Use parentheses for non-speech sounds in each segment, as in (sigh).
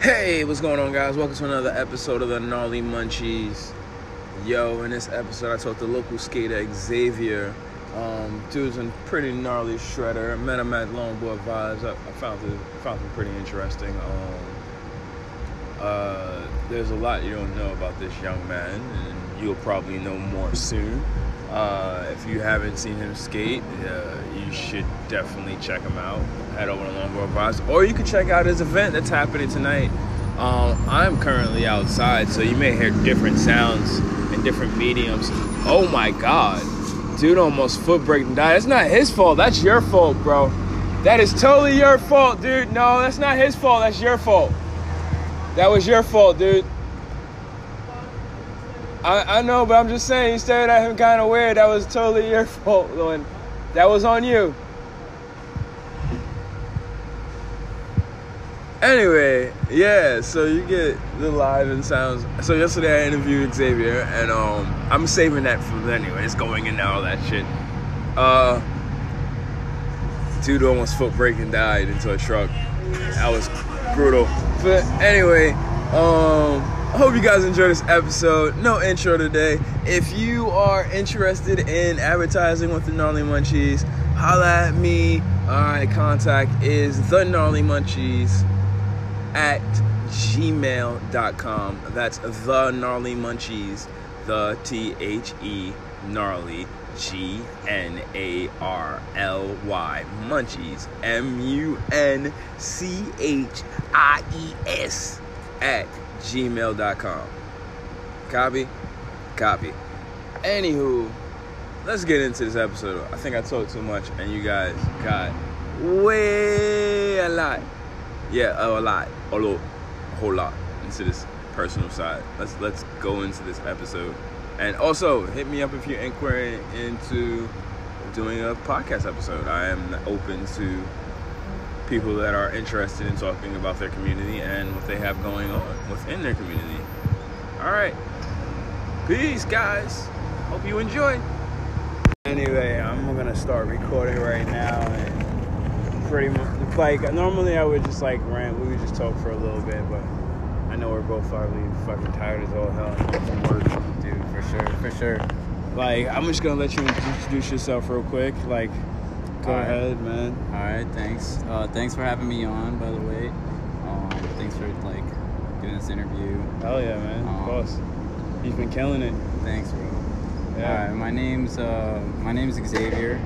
Hey, what's going on, guys? Welcome to another episode of the Gnarly Munchies. Yo, in this episode, I talked to local skater Xavier. Um, dude's a pretty gnarly shredder. Met him at Longboard Vibes. I, I found it found him pretty interesting. Um, uh, there's a lot you don't know about this young man, and you'll probably know more soon. Uh, if you haven't seen him skate, uh, you should definitely check him out. Head over to Longboard Vibes, or you can check out his event that's happening tonight. Um, I'm currently outside, so you may hear different sounds and different mediums. Oh my god, dude almost foot breaking died. That's not his fault. That's your fault, bro. That is totally your fault, dude. No, that's not his fault. That's your fault. That was your fault, dude. I, I know, but I'm just saying, you stared at him kind of weird. That was totally your (laughs) fault, Lewin. That was on you. Anyway, yeah, so you get the live and sounds. So yesterday I interviewed Xavier, and um, I'm saving that for anyway. It's going in all that shit. Uh, dude almost foot break and died into a truck. That was brutal. But anyway, um, I hope you guys enjoy this episode. No intro today. If you are interested in advertising with the Gnarly Munchies, holla at me. Alright, contact is the Gnarly Munchies at gmail.com. That's the Gnarly Munchies, the T H E Gnarly G N A R L Y Munchies M U N C H I E S at gmail.com. Copy? Copy. Anywho, let's get into this episode. I think I talked too much and you guys got way a lot. Yeah, a lot. A lot. A whole lot into this personal side. Let's let's go into this episode. And also, hit me up if you're inquiring into doing a podcast episode. I am open to people that are interested in talking about their community and what they have going on within their community. All right. Peace, guys. Hope you enjoy. Anyway, I'm gonna start recording right now, and pretty much like normally I would just like rant. We would just talk for a little bit, but I know we're both probably fucking tired as all hell from work, dude. For sure, for sure. Like, I'm just gonna let you introduce yourself real quick. Like, go All right. ahead, man. All right, thanks. Uh, thanks for having me on, by the way. Um, thanks for like doing this interview. Hell yeah, man. Of Um, course. You've been killing it. Thanks, bro. Yeah. All right, my name's uh, my name's Xavier.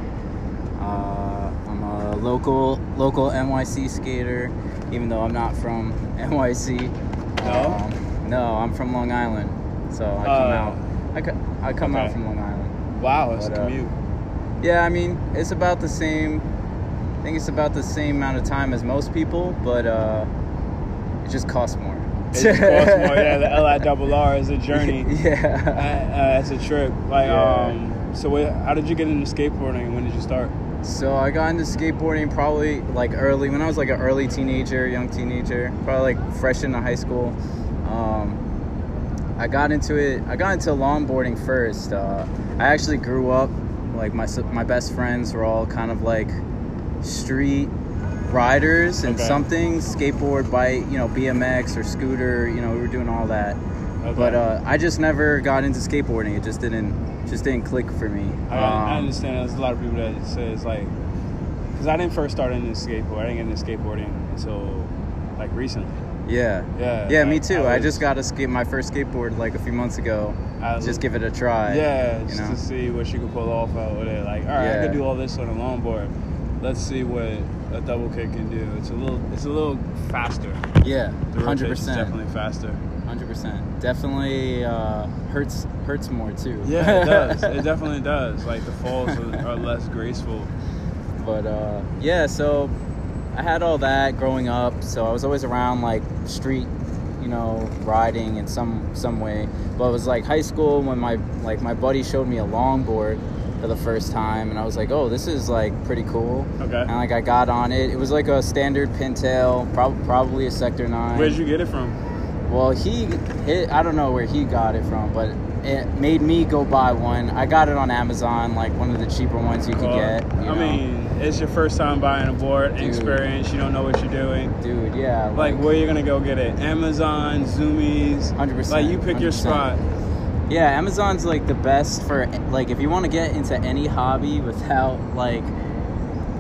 Uh, I'm a local local NYC skater, even though I'm not from (laughs) NYC. No? Um, no, I'm from Long Island, so I come Uh, out. I, co- I come out from Long Island. Wow, it's But, a uh, commute. Yeah, I mean, it's about the same. I think it's about the same amount of time as most people, but uh, it just costs more. It costs more. Yeah, the L I double R is a (laughs) journey. Yeah. uh, it's a trip. Like, Yeah. um, so what, how did you get into skateboarding? When did you start? So I got into skateboarding probably like early when I was like an early teenager, young teenager, probably like fresh into high school. Um, I got into it. I got into longboarding first. Uh, I actually grew up like my my best friends were all kind of like street riders and Okay. something skateboard, bike, you know, BMX or scooter. You know, we were doing all that. Okay. But uh, I just never got into skateboarding. It just didn't just didn't click for me. I, I Um, understand. There's a lot of people that say it's like, because I didn't first start into skateboard. I didn't get into skateboarding until like recently. Yeah. Yeah. Yeah, me too. I, was- just got a skate my first skateboard like a few months ago. I just give it a try. Yeah, just know. to see what you could pull off out with it. Like, all right, I Yeah. could do all this on a longboard. Let's see what a double kick can do. It's a little, it's a little faster. Yeah, hundred percent, definitely faster. hundred percent. Definitely uh, hurts hurts more too. Yeah, it (laughs) does. it definitely does. Like the falls are, are less graceful. But uh, yeah, so I had all that growing up. So I was always around like street, you know, riding in some some way. But it was like high school when my like my buddy showed me a longboard for the first time, and I was like, oh, this is like pretty cool. Okay. And like I got on it. It was like a standard pintail, prob- probably a sector nine. Where'd you get it from? Well, he, hit, I don't know where he got it from, but it made me go buy one. I got it on Amazon, like one of the cheaper ones you could Well, get. you I know. mean, it's your first time buying a board, Dude. experience. You don't know what you're doing. dude. Yeah, Like, where you're gonna go get it? Amazon, Zumiez. 100%, Like, you pick your 100%. spot. Yeah, Amazon's like the best for like if you want to get into any hobby without like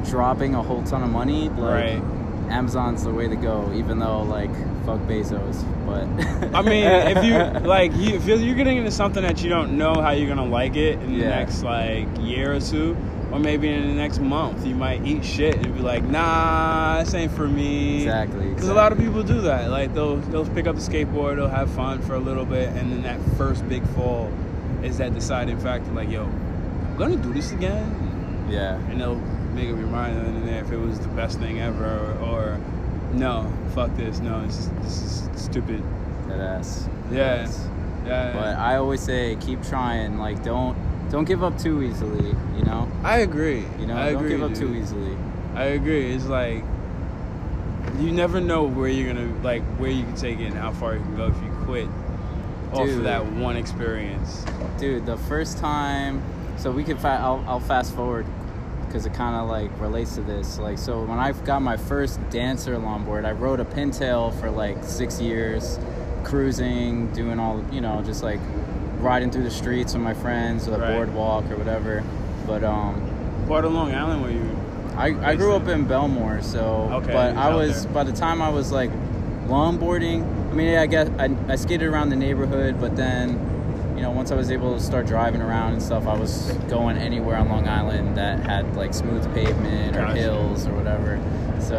dropping a whole ton of money. Like, Right. Amazon's the way to go. Even though like fuck Bezos, but I mean, if you (laughs) like, you, if you're, you're getting into something that you don't know how you're gonna like it in the next like year or two, or maybe in the next month, you might eat shit and be like, "Nah, this ain't for me." exactly, Because a lot of people do that. Like they'll they'll pick up the skateboard, they'll have fun for a little bit, and then that first big fall is that deciding factor. Like, yo, I'm gonna do this again, yeah, and they'll make up your mind and there if it was the best thing ever, or, or no, fuck this, no, this, this is stupid. that ass. Yeah, Yes. yeah. But I always say keep trying. Like don't don't give up too easily. You know, I agree. you know, I don't agree, give up dude. too easily. I agree. It's like you never know where you're gonna like where you can take it and how far you can go if you quit off of Dude. that one experience. Dude, the first time, so we could, fa- I'll, I'll fast forward because it kind of like relates to this. Like, so when I got my first dancer longboard, I rode a pintail for like six years, cruising, doing all, you know, just like riding through the streets with my friends, or the Right. boardwalk or whatever. But um, Part of Long Island where you I, I grew up in Bellmore, so Okay, but I was there. by the time I was like longboarding. I mean, I guess I, I skated around the neighborhood, but then you know once I was able to start driving around and stuff, I was going anywhere on Long Island that had like smooth pavement or Gotcha. hills or whatever. So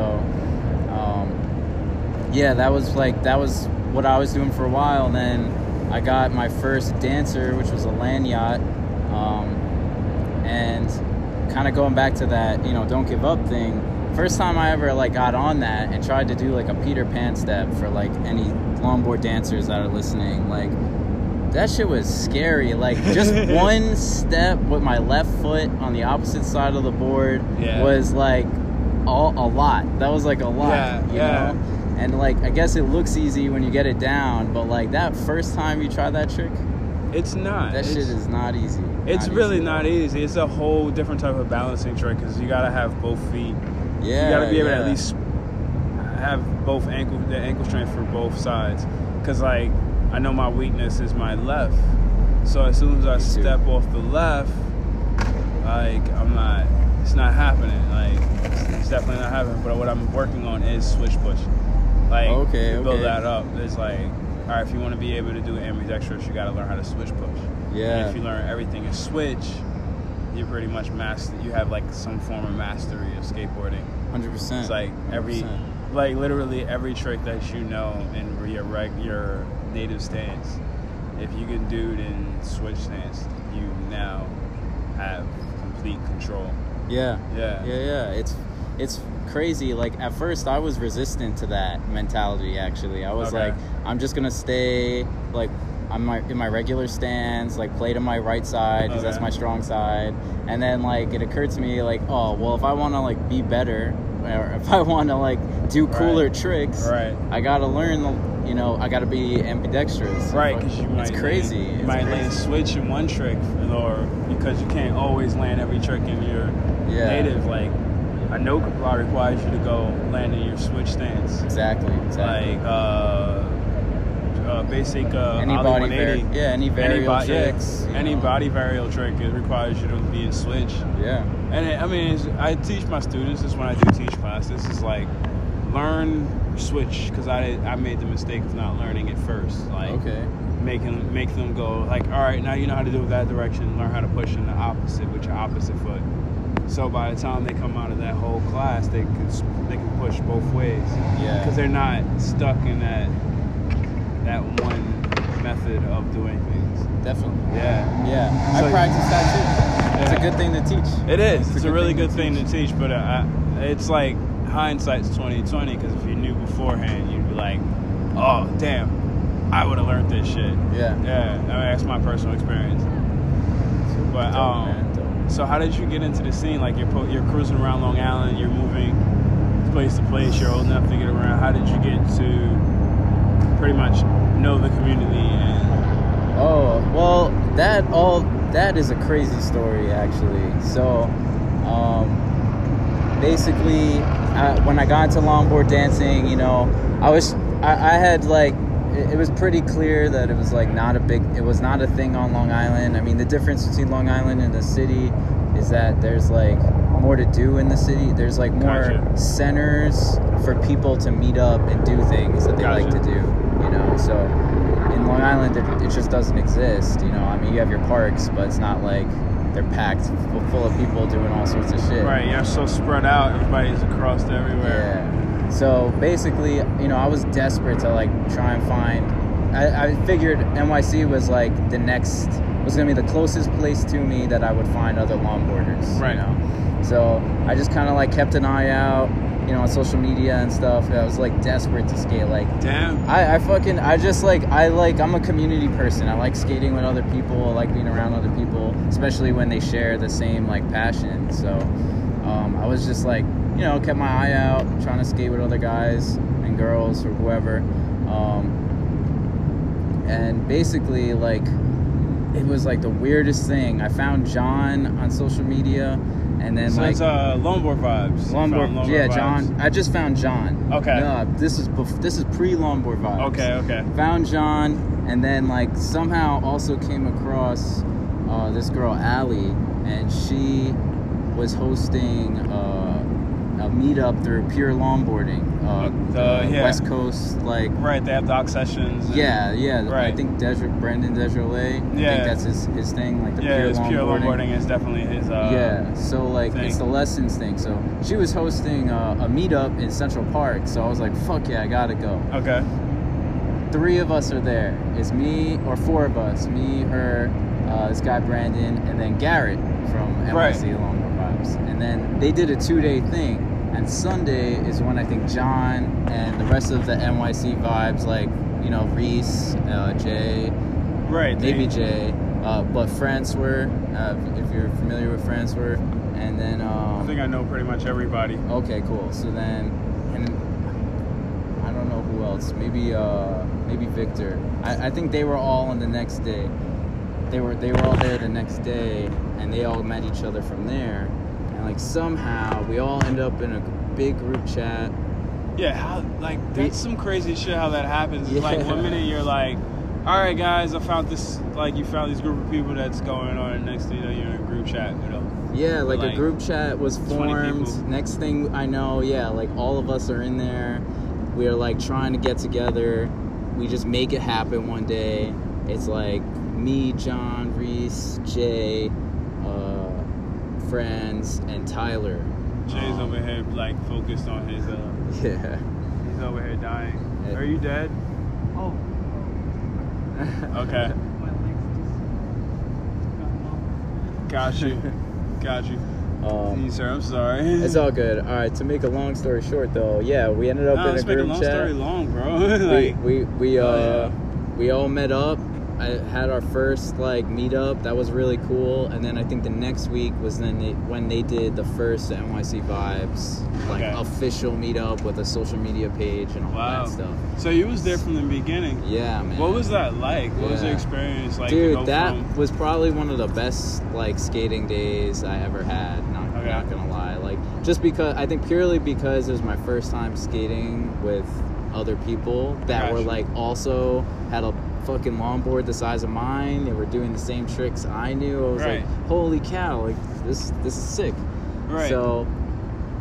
um, yeah, that was like that was what I was doing for a while. And then I got my first dancer, which was a land yacht. Um, and kind of going back to that you know don't give up thing first time i ever like got on that and tried to do like a peter pan step for like any longboard dancers that are listening like that shit was scary like just (laughs) one step with my left foot on the opposite side of the board Yeah. was like all, a lot that was like a lot Yeah, you yeah. know and like i guess it looks easy when you get it down but like that first time you try that trick it's not. that it's, shit is not easy It's Not really easy. not easy. It's a whole different type of balancing trick because you gotta have both feet. yeah you gotta be able to at least have both ankle the ankle strength for both sides. Cause like I know my weakness is my left, so as soon as I Me too. step off the left, like I'm not. It's not happening. Like it's, it's definitely not happening. But what I'm working on is switch push. Like oh, Okay, to build okay. that up. It's like all right. If you want to be able to do ambidextrous, you got to learn how to switch push. Yeah. And if you learn everything in switch, you're pretty much master. You have like some form of mastery of skateboarding. Hundred percent. It's like every, like literally every trick that you know in your reg, your native stance. If you can do it in switch stance, you now have complete control. Yeah. Yeah. Yeah, yeah. It's it's crazy. Like at first, I was resistant to that mentality. Actually, I was Okay. like, I'm just gonna stay like I'm my, in my regular stance, like play to my right side because that's my strong side. And then like it occurred to me like, oh well, if I want to like be better, or if I want to like do cooler Right. tricks, Right. I gotta learn. You know, I gotta be ambidextrous. Right, because you might It's crazy. land, you It's might crazy. land switch in one trick, or because you can't always land every trick in your Yeah. native. Like a no comply requires you to go land in your switch stance. Exactly. Exactly. Like uh, uh, basic uh, any body, 180. var- yeah, any variable bo- tricks. you any know. body varial trick it requires you to be in switch. Yeah. And it, I mean, I teach my students this when I do teach classes. It's like learn switch because I I made the mistake of not learning it first. Like Okay. making make them go like, all right, now you know how to do it that direction. Learn how to push in the opposite with your opposite foot. So by the time they come out of that whole class, they can they can push both ways Yeah. because they're not stuck in that that one method of doing things. Definitely. Yeah. Yeah. So- I practice that too. It's a good thing to teach. It is. It's It's, a a, really thing to good thing to teach, but uh, I, it's like hindsight's twenty twenty. Because if you knew beforehand, you'd be like, "Oh, damn, I would have learned this shit." Yeah. Yeah, I mean, that's my personal experience. But um. So how did you get into the scene? Like you're po- you're cruising around Long Island, you're moving place to place, you're old enough to get around. How did you get to pretty much know the community and Oh well, that all that is a crazy story actually. So, um, basically, uh, when I got into longboard dancing, you know, I was I, I had like it, it was pretty clear that it was like not a big it was not a thing on Long Island. I mean, the difference between Long Island and the city is that there's like more to do in the city. There's like more Gotcha. centers for people to meet up and do things that they like to do. You know, so in Long Island, it, it just doesn't exist. You know, I mean, you have your parks, but it's not like they're packed full, full of people doing all sorts of shit. Right, you're so spread out. Everybody's across everywhere. Yeah. So basically, you know, I was desperate to like try and find. I, I figured NYC was like the next was gonna be the closest place to me that I would find other longboarders. Right. You know. So I just kind of like kept an eye out, you know, on social media and stuff. I was like desperate to skate. Like Damn. I, I fucking I just like I like I'm a community person. I like skating with other people. I like being around other people, especially when they share the same like passion. So um, I was just like you know kept my eye out, trying to skate with other guys and girls or whoever. Um, and basically like it was like the weirdest thing. I found John on social media, and then so like it's uh, longboard vibes. You longboard. yeah, vibes. John. I just found John. Okay. No, this is bef- this is pre longboard vibes Okay, okay. found John, and then like somehow also came across uh, this girl Allie, and she was hosting uh, a meetup through Pure Longboarding, uh, The- the yeah. West Coast, like. Right, they have doc sessions. and- Yeah, yeah. I Right. think Desert, Brendan Desjardins. I Yeah. I think that's his, his thing, like the Yeah, pure it's pure longboarding. longboarding is definitely his. Uh, yeah, so like thing. it's the lessons thing. So she was hosting uh, a meetup in Central Park. So I was like, "Fuck yeah, I gotta go." Okay. three of us are there. It's me or four of us. Me, her, uh, this guy Brandon, and then Garrett from NYC Right. Longboard Vibes. And then they did a two-day thing. And Sunday is when I think John and the rest of the NYC vibes, like you know Reese, uh, Jay, Right. they- maybe Jay, uh, but Francois, uh, if you're familiar with Francois, and then um, I think I know pretty much everybody. Okay, cool. So then, and I don't know who else. Maybe, uh, maybe Victor. I, I think they were all on the next day. They were they were all there the next day, and they all met each other from there. And like somehow we all end up in a big group chat. Yeah, how like that's some crazy shit how that happens. It's like one minute you're like, all right guys, I found this like you found these group of people that's going on, and next thing you know you're in a group chat with them. Yeah, like, Like, a group chat was formed. Next thing I know, yeah, like all of us are in there. We are like trying to get together. We just make it happen one day. It's like me, John, Reese, Jay, friends, and Tyler. Jay's Um, over here like focused on his uh (laughs) Yeah. he's over here dying. Yeah. Are you dead? Oh, (laughs) Okay. my legs just got Got you. (laughs) Got you. Um, Sir, I'm sorry. it's all good. All right. To make a long story short, though, yeah, we ended up No, in a group let's make a long chat. story long, bro. we like, we we uh Oh, we all met up. I had our first like meetup. That was really cool. And then I think the next week was then they, when they did the first NYC Vibes like Okay. official meetup with a social media page and all Wow. that stuff. so you was there from the beginning. Yeah, man. What was that like? What was your experience like? Dude, that from- was probably one of the best like skating days I ever had. Not, Okay. not gonna lie, like just because I think purely because it was my first time skating with other people that were like also had a fucking longboard the size of mine. They were doing the same tricks I knew. I was Right. like, holy cow, like this this is sick. right. So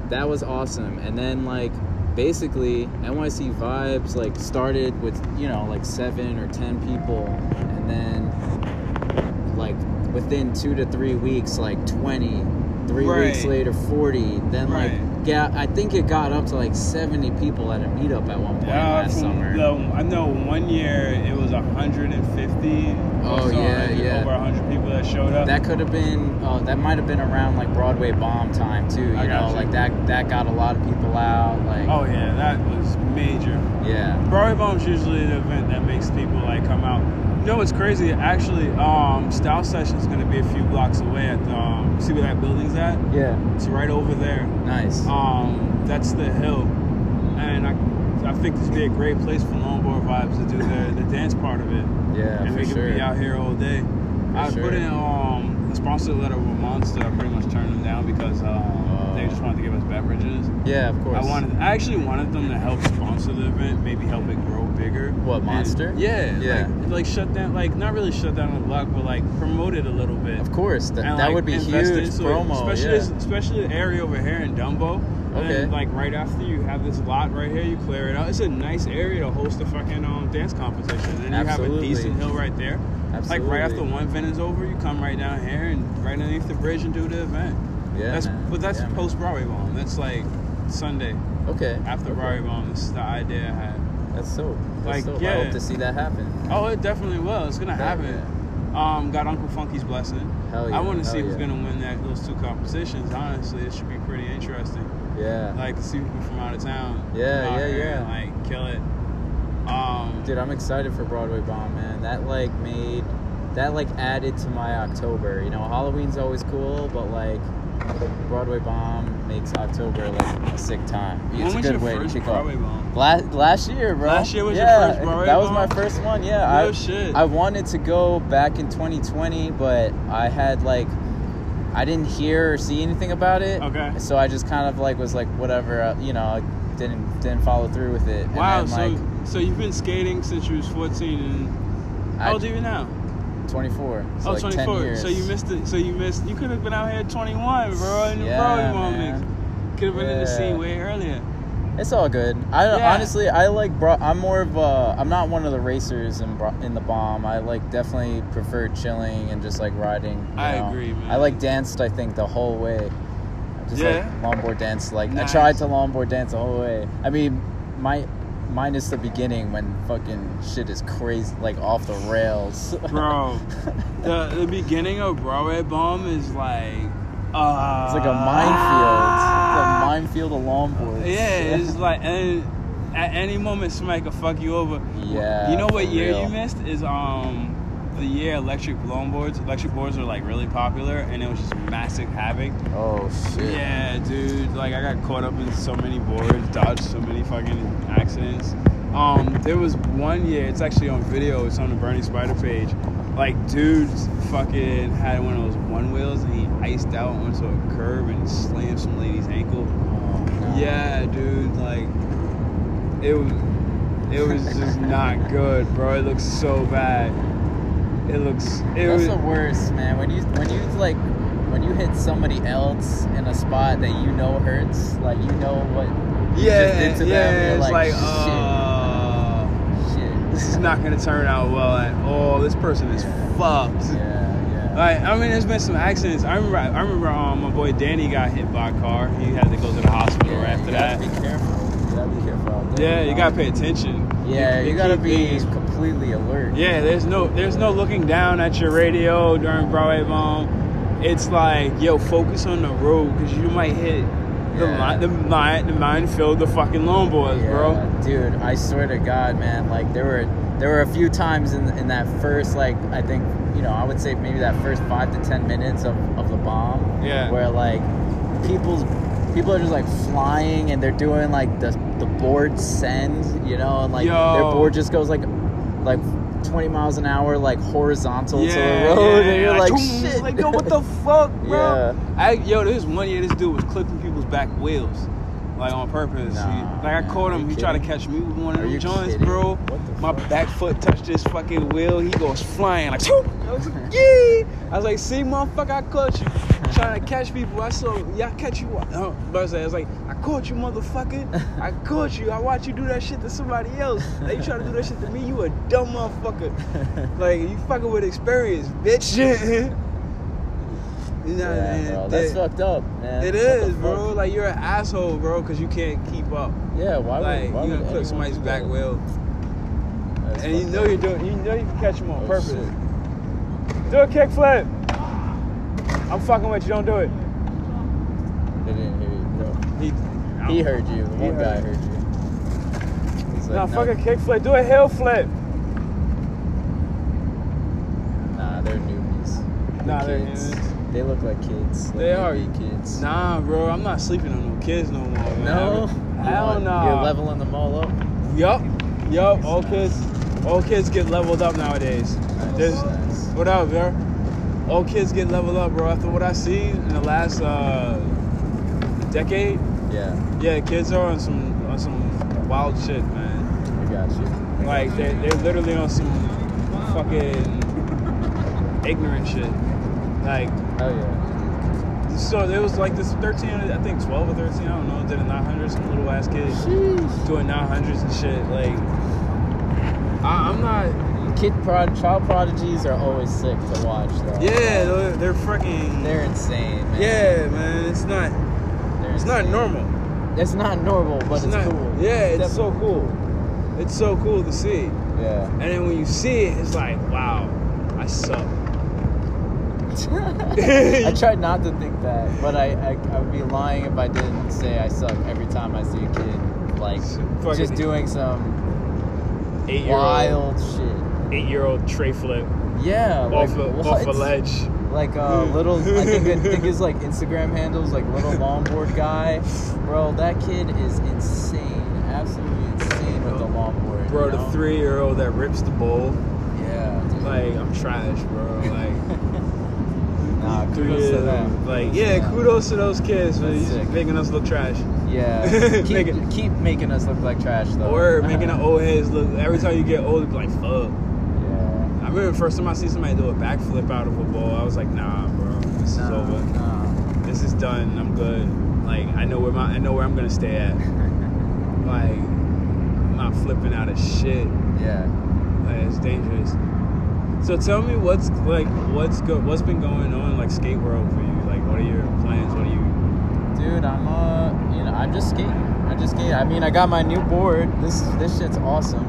that was awesome. And then like basically NYC vibes like started with you know like seven or ten people, and then like within two to three weeks like twenty. Three weeks later, forty. Then Right. like, yeah, I think it got up to like seventy people at a meetup at one point Yeah, last summer. the- I know one year it was 150. Oh, so, yeah, yeah. Over 100 people that showed up. That could have been. Uh, that might have been around like Broadway bomb time too. You I know, gotcha. like that. That got a lot of people out. Like, oh yeah, that was major. Yeah. Broadway Bomb's usually the event that makes people like come out. You know what's crazy? Actually, um, Style Session's gonna be a few blocks away at the, um, see where that building's at? Yeah. It's right over there. Nice. Um, that's the hill, and I, I think this would be a great place for longboard vibes to do the, the dance part of it, yeah, and for we sure. could be out here all day. I sure. put in um, a sponsor letter with Monster. I pretty much turned them down because uh, they just wanted to give us beverages. Yeah, of course. I wanted, I actually wanted them to help sponsor the event, maybe help it grow bigger. What, And- Monster? yeah, Yeah. Like, like shut down, like not really shut down the block, but like promote it a little bit. Of course, that, And, that like, would be huge it, promo. especially yeah. this, especially the area over here in Dumbo. And Okay. then, like right after you have this lot right here, you clear it out. It's a nice area to host a fucking um, dance competition, and you have a decent hill right there. Absolutely. Like right after one event is over, you come right down here and right underneath the bridge and do the event. Yeah, that's man. but that's Yeah, post Broadway Bomb. That's like Sunday Okay. after okay. Broadway Bomb. This is the idea I had. That's so. That's Like. I yeah. hope to see that happen. Oh, it definitely will. It's gonna Hell happen. Um, got Uncle Funky's blessing. Hell yeah. I want to see who's gonna win that those two competitions. Honestly, it should be pretty interesting. Yeah. Like to see people from out of town. Yeah, yeah, yeah. and, like kill it. Um, Dude, I'm excited for Broadway Bomb, man. That like made that like added to my October. You know, Halloween's always cool, but like Broadway Bomb makes October like a sick time. when It's a was good your way to kick Broadway off. Bomb? Last last year, bro. Last year was your first Broadway That was my first one. Yeah, No I, shit. I wanted to go back in 2020, but I had like I didn't hear or see anything about it. Okay. So I just kind of like was like whatever, uh, you know, I didn't didn't follow through with it. Wow. And So like so you've been skating since you was 14, and I- how old are you now? 24. So oh, like 10 24. years. So you missed it. So you missed. You could have been out here at 21, bro. And your Yeah, man. mix. Could have been in the scene way earlier. It's all good. I Yeah. honestly, I like. Bro, I'm more of a. I'm not one of the racers in bro- in the bomb. I like definitely prefer chilling and just like riding. I know. agree, man. I like danced. I think the whole way. I just Yeah? like longboard dance. Like Nice. I tried to longboard dance the whole way. I mean, my minus the beginning when fucking shit is crazy, like off the rails. Bro, (laughs) the the beginning of Broadway Bomb is like, uh, it's like a minefield. It's a minefield of longboards. Yeah, (laughs) it's like, and at any moment somebody could fuck you over. Yeah, You know what year real. you missed is um the year electric longboards, electric boards were like really popular, and it was just massive havoc. Oh shit. Yeah, dude. Like I got caught up in so many boards, dodged so many fucking accidents. Um, there was one year. It's actually on video. It's on the Bernie Spider page. Like, dudes fucking had one of those Onewheels, and he iced out onto a curb and slammed some lady's ankle. Oh. Yeah, dude. Like, it was. It was just not good, bro. It looks so bad. It looks. It That's was. the worst, man. When you when you like when you hit somebody else in a spot that you know hurts, like you know what you yeah, just did to yeah. them. It's like, like, uh, shit, shit. this is not gonna turn out well at all. This person is Yeah. fucked. Yeah, yeah. Like, I mean, there's been some accidents. I remember, I remember, um, my boy Danny got hit by a car. He had to go to the hospital yeah, after you that. be careful. You gotta be careful. Yeah, you gotta pay attention. Yeah, They- you they gotta be completely alert. Yeah, there's no, there's no looking down at your radio during Broadway Bomb. It's like, yo, focus on the road because you might hit the Yeah. line, the mine, the minefield, the fucking longboards, bro. Yeah, dude, I swear to God, man. Like there were there were a few times in in that first like I think you know I would say maybe that first five to ten minutes of, of the bomb. Yeah. Where like people's people are just like flying and they're doing like the the board send, you know, and like Yo. their board just goes like like. 20 miles an hour, like horizontal to the road, yeah, and you're like, Like, shit. Like, yo, what the fuck, bro? Yeah. I, yo, this one year, this dude was clipping people's back wheels, like on purpose. Nah, He- like I caught him. He tried to catch me with one of them joints, kidding? bro. My back foot touched this fucking wheel. He goes flying like. "Swoop." I was like, yeah. I was like, see, motherfucker, I caught you. (laughs) Trying to catch people. I saw, yeah, I catch you. Uh, but I was like, I caught you, motherfucker. I (laughs) caught you. I watched you do that shit to somebody else. Now you trying to do that shit to me? You a dumb motherfucker. (laughs) Like you fucking with experience, bitch. You know, Yeah, man, bro, that's that- fucked up, man. It What is, bro. Like you're an asshole, bro, because you can't keep up. Yeah, why would like why you gonna clip somebody's back wheel, That's and you know up. you're doing. You know you can catch them on Oh, purpose. shit. Do a kickflip. I'm fucking with you. Don't do it. They didn't hear you, bro. He, He heard you. He One guy heard you. He's Nah, like, fuck a kickflip. Do a heel flip. Nah, they're newbies. They're Nah, they're kids. Newbies. They look like kids. Like They are. newbie kids. Nah, bro. I'm not sleeping on no kids no more. Man. No. Hell no. You're leveling them all up. Yup. Yup. All kids. All kids get leveled up nowadays. There's, Nice. What up, bro? All kids get leveled up, bro. After what I see in the last uh decade. Yeah, Yeah, kids are on some on some wild shit, man. I got you. Like they they're literally on some fucking ignorant shit. Like Oh yeah. so there was like this 13, I think 12 or 13, I don't know, did a 900, some little ass kid Sheesh. doing 900s and shit. Like I, I'm not. Kid prod, child prodigies are always sick to watch though. Yeah, they're, they're freaking. they're insane. Man. yeah, man. It's not. They're It's not normal. It's not normal, but it's, not, cool. Yeah, it's Definitely so cool. It's so cool to see. Yeah. And then when you see it, it's like, wow, I suck. (laughs) (laughs) I tried not to think that, but I, I I would be lying if I didn't say I suck every time I see a kid like Fucking just doing some Eight year wild shit. eight year old tray flip Yeah, like off a, off a ledge. Like uh, little, I think I (laughs) think his like Instagram handles like little longboard guy, bro. That kid is insane, absolutely insane with the longboard. Bro, you the three year old that rips the bowl. Yeah, dude. Like, I'm trash, bro. Like, nah, kudos to them. Like, yeah, kudos to those kids for making us look trash. Yeah, (laughs) keep, it- keep making us look like trash though. Or (laughs) making the old heads look, every time you get old, it's like, fuck. Yeah. I remember the first time I see somebody do a backflip out of a bowl, I was like, nah, bro, this is over. nah. This is done. I'm good. Like, I know where my, I know where I'm gonna stay at. (laughs) Like, I'm not flipping out of shit. Yeah. Like, it's dangerous. So tell me what's like, what's go, what's been going on like skate world for you? Like, what are your plans? What are you? Dude, I'm uh, you know, I'm just skating. I just skate. I mean, I got my new board. This this shit's awesome.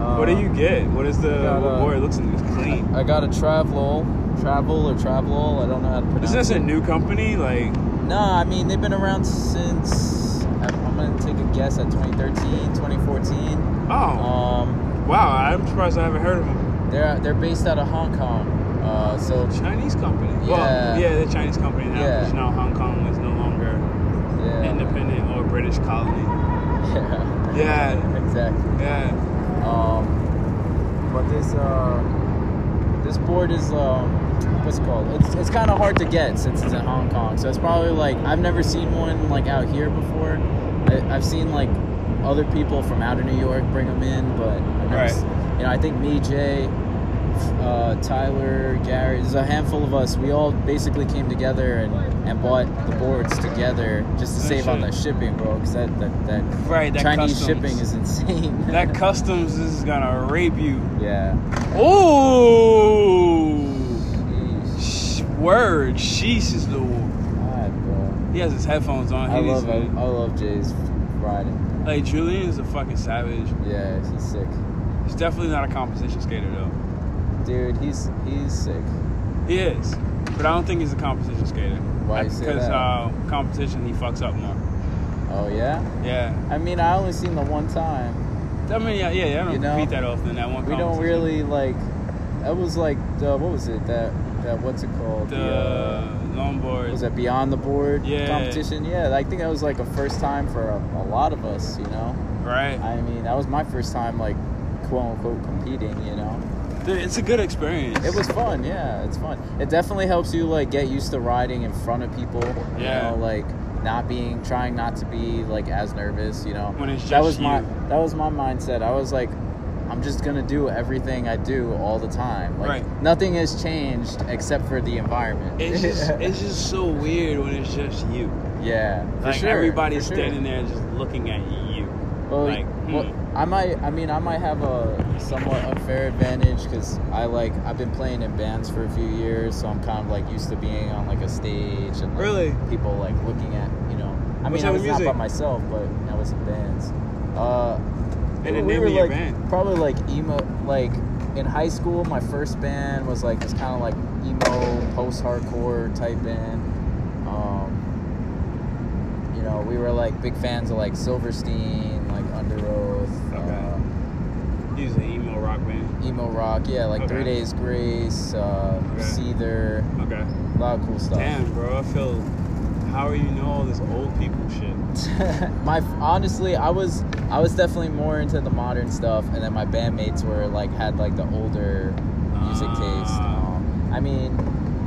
Uh, what do you get? What is the got, what board? It looks it's clean. I got a Travel, Travel or Travel. I don't know how to pronounce Is this it. a new company? Like, No, I mean they've been around since I'm I'm gonna take a guess at 2013, 2014. oh, Um, wow! I'm surprised I haven't heard of them. They're they're based out of Hong Kong. Uh, so Chinese company. Yeah. Well, yeah, they're Chinese company now. Yeah. Because now Hong Kong is no longer yeah, independent or British colony. (laughs) yeah, Yeah, exactly. yeah. Um, but this uh, this board is um, what's it called? It's it's kind of hard to get since it's in Hong Kong. So it's probably like I've never seen one like out here before. I, I've seen like other people from out of New York bring them in, but I've never, Right. s- you know I think me, Jay, uh, Tyler, Gary, there's a handful of us. We all basically came together and, and bought the boards together just to That save on the shipping, bro. Because that, that, that Right, that Chinese customs. shipping is insane. (laughs) That customs is gonna rape you. yeah. Oh, word. Sheesh is the. God, bro. He has his headphones on. He I love I, I love Jay's riding. Like Julian is a fucking savage. Yeah, he's sick. He's definitely not a competition skater though. Dude, he's he's sick. He is, but I don't think he's a competition skater. Why you say Because that? uh, competition, he fucks up more. Oh yeah. Yeah. I mean, I only seen the one time. I mean, yeah, yeah, yeah I don't You know, compete that often. That one. We don't really like. That was like the what was it that that what's it called? the uh, longboard. was it beyond the board Yeah. competition? Yeah, I think that was like a first time for a, a lot of us. You know. right? I mean, that was my first time like quote unquote competing. You know. Dude, it's a good experience. It was fun, yeah. It's fun. It definitely helps you like get used to riding in front of people. You Yeah. know, like not being trying not to be like as nervous, you know. When it's just that was my that was my mindset. I was like I'm just gonna do everything I do all the time. Like Right. nothing has changed except for the environment. It's (laughs) just it's just so weird when it's just you. yeah, Like sure. everybody's sure. standing there just looking at you. Well, like, well, hmm. I might. I mean, I might have a somewhat unfair advantage because I like I've been playing in bands for a few years, so I'm kind of like used to being on like a stage and like, Really? people like looking at you know. I mean, I was not by myself, but I was in bands. Uh, And the we were like band? probably like emo. Like in high school, my first band was like this kind of like emo post-hardcore type band. Um, you know, we were like big fans of like Silverstein, like Underoath, Okay. He's an emo rock uh, rock. Yeah, like Okay. Three Days Grace, uh, Okay. Seether, Okay. a lot of cool stuff. Damn, bro. I feel. How are you know all this old people shit? (laughs) my honestly, I was I was definitely more into the modern stuff, and then my bandmates were like had like the older music taste. Ah. Um, I mean,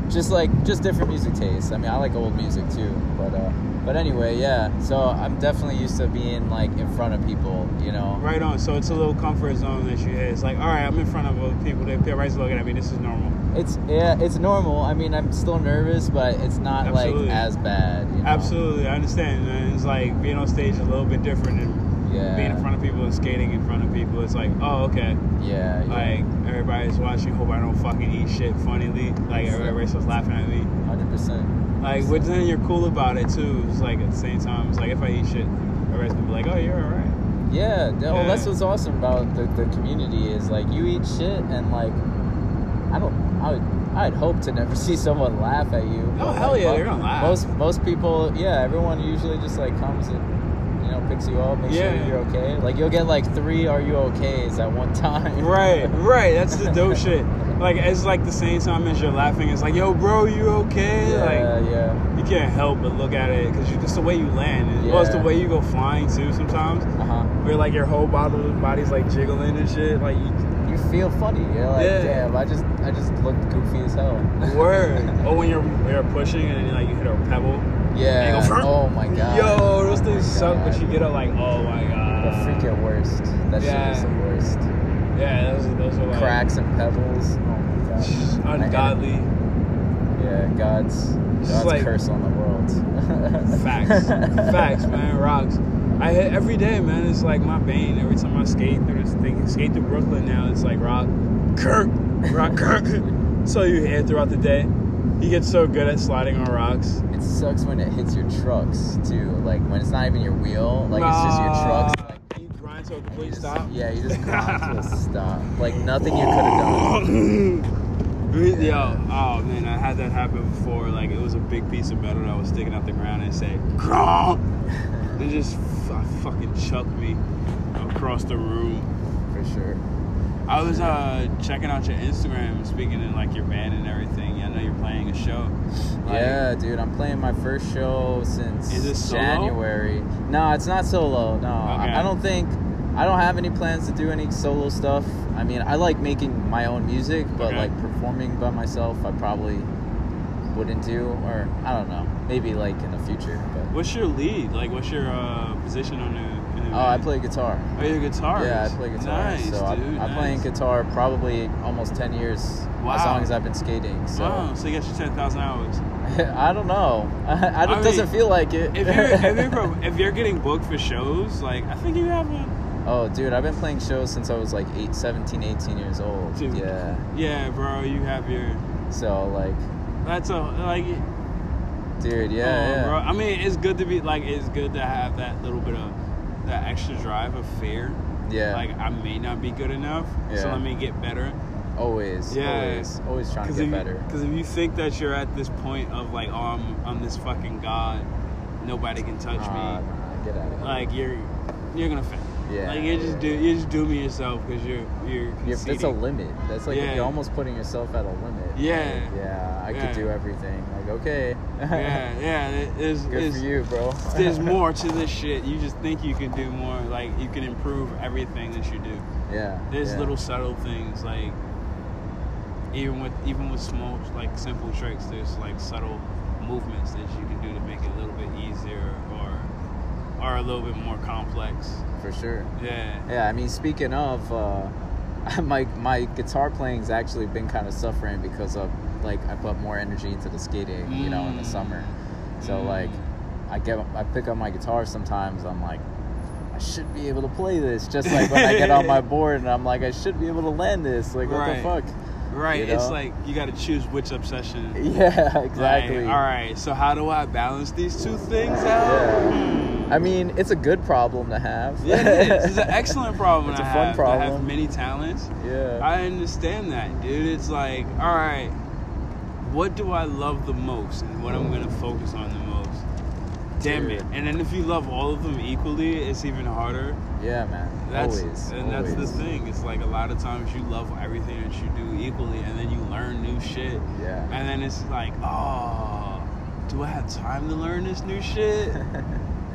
just like just different music tastes. I mean, I like old music too, but uh, But anyway, yeah. So I'm definitely used to being like in front of people, you know. Right on. So it's a little comfort zone that you hit. It's like, all right, I'm in front of other people. They everybody's looking at me. This is normal. It's yeah, it's normal. I mean, I'm still nervous, but it's not Absolutely. like as bad. You know? Absolutely, I understand. And it's like being on stage is a little bit different than Yeah. being in front of people and skating in front of people. It's like, oh, okay. Yeah. yeah. Like everybody's watching. Hope I don't fucking eat shit funnily. Like everybody's starts laughing at me. Hundred percent. Like, but then you're cool about it too. It's like at the same time, it's like if I eat shit, everybody's gonna be like, oh, you're alright. Yeah, th- well, that's what's awesome about the, the community is like you eat shit and like I don't I would I'd hope to never (laughs) see someone laugh at you. Oh, hell like, yeah, they're gonna laugh. Most most people, yeah, everyone usually just like comes and you know picks you up, makes Yeah. sure you're okay. Like you'll get like three "Are you okay?" at one time. Right, (laughs) right. That's the dope shit. Like it's like the same time as you're laughing, it's like, yo, bro, you okay? Yeah, Like yeah. you can't help but look at it because you just the way you land. And, Well, it's the way you go flying too. Sometimes Uh huh. where like your whole body body's like jiggling and shit. Like you, You feel funny. You're like, Yeah. damn, I just I just look goofy as hell. word. (laughs) oh, when you're when you're pushing and then like you hit a pebble. Yeah. Go, oh my god. Yo, those things suck, but you get up like, oh my god. The freaking worst. That Yeah. shit is the worst. Yeah, those those are like Cracks and pebbles. Oh my god. just I hate it. ungodly. Yeah, God's God's like- curse on the world. (laughs) Facts. (laughs) Facts, man. Rocks. I hit every day, man. It's like my bane. Every time I skate through this thing, skate through Brooklyn now, it's like rock, Kirk, rock, Kirk. (laughs) so you hear throughout the day. You get so good at sliding on rocks. It sucks when it hits your trucks too. Like when it's not even your wheel, like it's just your trucks. Like, You grind to a complete just- stop. Yeah, you just grind to a (laughs) stop. Like nothing you could have done. Yo, oh man, I had that happen before. Like it was a big piece of metal that was sticking out the ground and said, "Crawl." It just f- fucking chucked me across the room. For sure. I was uh checking out your Instagram, speaking in like your band and everything. I know you're playing a show. Like, Yeah, dude, I'm playing my first show since Is it solo? January. No, it's not solo. No, I- Okay. I don't think. I don't have any plans to do any solo stuff. I mean, I like making my own music, but Okay. like performing by myself, I probably wouldn't do. Or I don't know, maybe like in the future. But What's your lead? Like, what's your uh, position on the? Oh, I play guitar. Oh, you're a guitarist. Yeah, I play guitar. Nice, so I'm, dude. I'm playing guitar probably almost ten years. Wow. As long as I've been skating. So Wow, so you got your ten thousand hours. (laughs) I don't know. (laughs) I, I it doesn't feel like it. If you're if you're, (laughs) pro- if you're getting booked for shows, like I think you have a Oh, dude, I've been playing shows since I was like 8, 17, 18 years old. Dude. Yeah. yeah, bro. You have your So, like, that's a like. dude, yeah, oh, yeah. bro. I mean, it's good to be like it's good to have that little bit of that extra drive of fear. Yeah. Like I may not be good enough, so let me get better. Always. Yeah. Always. Always trying to get if, better. Because if you think that you're at this point of like, oh, I'm, I'm this fucking god, nobody can touch Nah, me. nah, get out of here. Like you're, you're gonna fail. Yeah, Like you just do, you just dooming yourself because you're, you're. You're, that's a limit. That's like Yeah. you're almost putting yourself at a limit. Yeah. Like, yeah, I Yeah. could do everything. Like, okay. yeah, yeah. it- There's, Good there's, for you, bro. there's (laughs) more to this shit. You just think you can do more. Like you can improve everything that you do. yeah. There's yeah. little subtle things like even with even with small like simple tricks. There's like subtle movements that you can do to make it a little bit easier or or a little bit more complex. For sure. Yeah. Yeah, I mean, speaking of, uh, (laughs) my my guitar playing's actually been kind of suffering because of like I put more energy into the skating, you know, in the Mm. summer. So Mm. like, I get I pick up my guitar sometimes. I'm like, I should be able to play this. Just like when I get on my (laughs) board and I'm like, I should be able to land this. Like, what Right. the fuck? Right. You It's like you got to choose which obsession. (laughs) Yeah, exactly. Like, all right. So how do I balance these two things out? Yeah. Hmm. I mean, it's a good problem to have. Yeah, it is. It's an (laughs) excellent problem It's a fun have. To have problem. many talents. yeah. I understand that, dude. It's like, all right, what do I love the most and what I'm gonna focus on the most? Damn it! And then if you love all of them equally, it's even harder. yeah, man. That's always. and that's the thing. It's like a lot of times you love everything that you do equally, and then you learn new shit, Yeah. and then it's like, oh, do I have time to learn this new shit? (laughs)